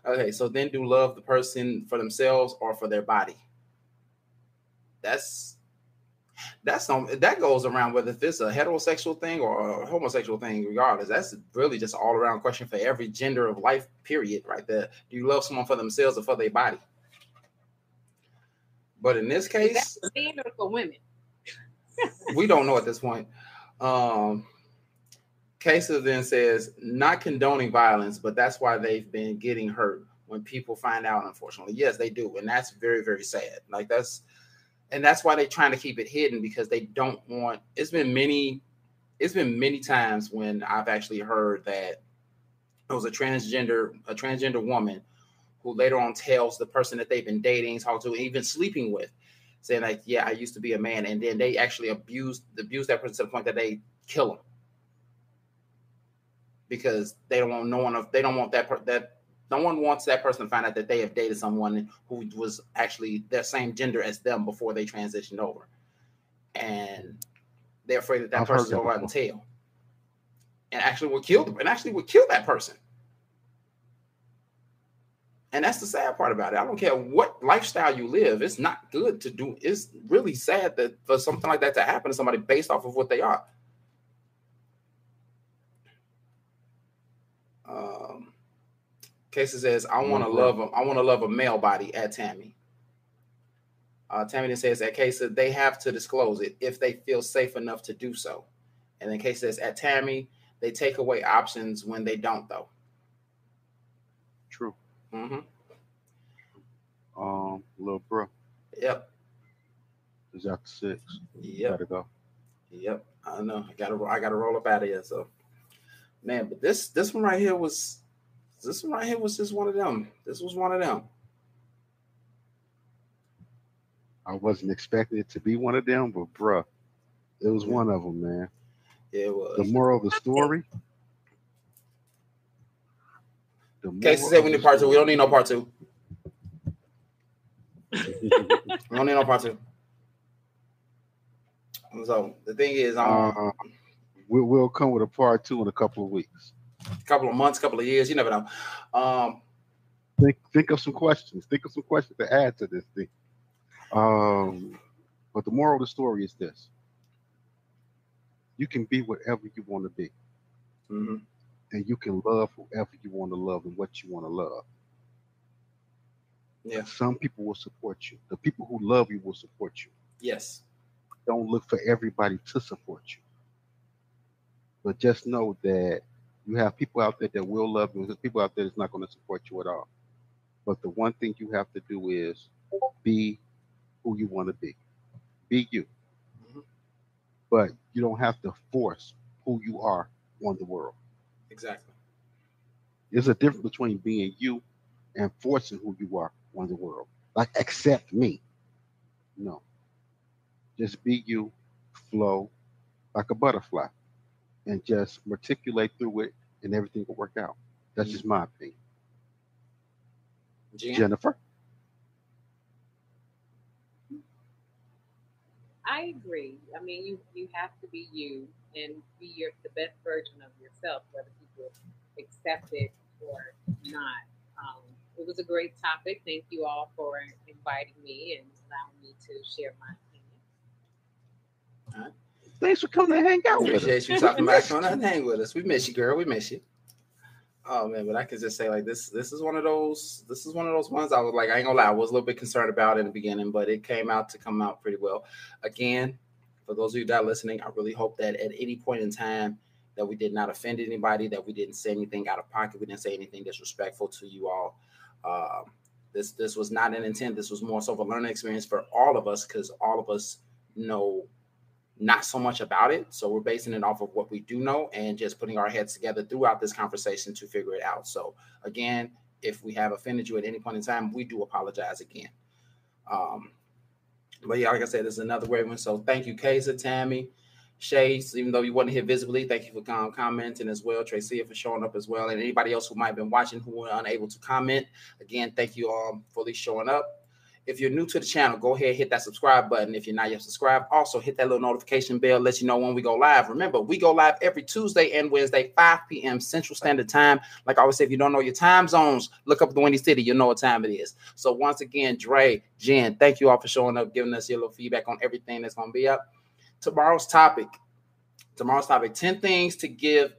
okay. So then do love the person for themselves or for their body. That's that's some that goes around whether if it's a heterosexual thing or a homosexual thing. Regardless, that's really just an all around question for every gender of life. Period. Right there. Do you love someone for themselves or for their body? But in this case, that for men or for women? we don't know at this point. Um, Casey then says, not condoning violence, but that's why they've been getting hurt when people find out, unfortunately. Yes, they do. And that's very, very sad. Like that's, and that's why they're trying to keep it hidden because they don't want, it's been many, it's been many times when I've actually heard that it was a transgender, a transgender woman who later on tells the person that they've been dating, talking to, even sleeping with, saying like, "Yeah, I used to be a man," and then they actually abused abuse that person to the point that they kill them because they don't want no one of they don't want that per, that no one wants that person to find out that they have dated someone who was actually their same gender as them before they transitioned over, and they're afraid that that I've person will out and tell, and actually would kill them, and actually would kill that person. And that's the sad part about it. I don't care what lifestyle you live. It's not good to do. It's really sad that for something like that to happen to somebody based off of what they are. Um, Casey says, "I want to Mhm. love. A, I want to love a male body." At Tammy, uh, Tammy then says, "At Casey, they have to disclose it if they feel safe enough to do so." And then Casey says, "At Tammy, they take away options when they don't, though." True. hmm Um, little bro Yep. is after six. Yep. Gotta go. Yep, I know. I gotta I gotta roll up out of here. So, man, but this this one right here was this one right here was just one of them. This was one of them. I wasn't expecting it to be one of them, but bruh, it was one of them, man. Yeah, it was. The moral of the story: Casey said we need part two. We don't need no part two. we don't need no part two. So the thing is, um, uh, we'll, we'll come with a part two in a couple of weeks, a couple of months, couple of years. You never know. Um, think think of some questions. Think of some questions to add to this thing. Um, but the moral of the story is this: you can be whatever you want to be, mm-hmm. and you can love whoever you want to love and what you want to love. Yeah. Some people will support you. The people who love you will support you. Yes. Don't look for everybody to support you. But just know that you have people out there that will love you, there's people out there that's not going to support you at all. But the one thing you have to do is be who you want to be. Be you. Mm-hmm. But you don't have to force who you are on the world. Exactly. There's a difference between being you and forcing who you are on the world. Like accept me. No. Just be you, flow like a butterfly, and just matriculate through it, and everything will work out. That's Mm-hmm. just my opinion. Jen? Jennifer, I agree. I mean, you you have to be you and be your the best version of yourself, whether people accept it or not. Um, it was a great topic. Thank you all for inviting me and allowing me to share my opinion. Thanks for coming to hang out with us. Appreciate you talking back on that hang with us. We miss you, girl. We miss you. Oh man, but I could just say like this. This is one of those. This is one of those ones I was like, I ain't gonna lie, I was a little bit concerned about in the beginning, but it came out to come out pretty well. Again, for those of you that are listening, I really hope that at any point in time that we did not offend anybody, that we didn't say anything out of pocket, we didn't say anything disrespectful to you all. Um, this this was not an intent. This was more so of a learning experience for all of us because all of us know not so much about it. So we're basing it off of what we do know and just putting our heads together throughout this conversation to figure it out. So again, if we have offended you at any point in time, we do apologize again. Um, but yeah, like I said, this is another great one. So thank you, Kaiser, Tammy, Shades, even though you wasn't here visibly, thank you for commenting as well. Tracy for showing up as well. And anybody else who might have been watching who were unable to comment, again, thank you um, for showing up. If you're new to the channel, go ahead, and hit that subscribe button. If you're not yet subscribed, also hit that little notification bell, let you know when we go live. Remember, we go live every Tuesday and Wednesday, 5 p.m. Central Standard Time. Like I always say, if you don't know your time zones, look up the Windy City, you'll know what time it is. So once again, Dre, Jen, thank you all for showing up, giving us your little feedback on everything that's going to be up. Tomorrow's topic, tomorrow's topic, 10 things to give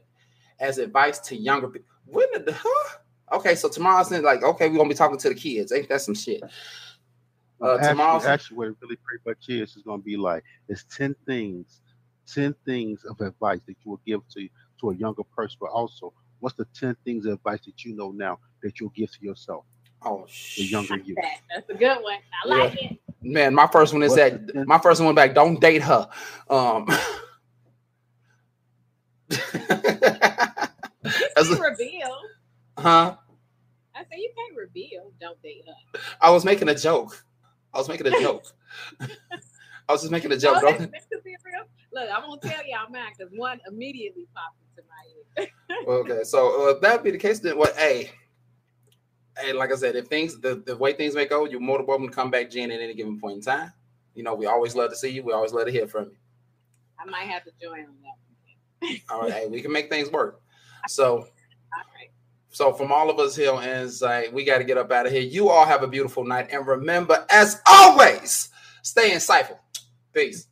as advice to younger people. When the huh? Okay, so tomorrow's like, okay, we're gonna be talking to the kids. Ain't that some shit? Uh, actually, tomorrow's actually, what it really pretty much is is going to be like it's ten things, ten things of advice that you will give to to a younger person. But also, what's the ten things of advice that you know now that you'll give to yourself, oh the younger you? that. That's a good one. I like it. man, my first one is What's that ten- my first one back. Don't date her. Um, That's a- reveal. huh? I say you can't reveal. Don't date her. I was making a joke. I was making a joke. I was just making a joke. Oh, Don't, that's the real. Look, I'm gonna tell y'all mine because one immediately popped into my head. okay, so uh, if that be the case, then what? Hey, hey, like I said, if things the, the way things may go, you're more than welcome to come back, Jen, at any given point in time. You know, we always love to see you. We always love to hear from you. I might have to join on that. one. All right, hey, we can make things work. So, All right. So from all of us here on Insight, we got to get up out of here. You all have a beautiful night, and remember, as always, stay insightful. Peace.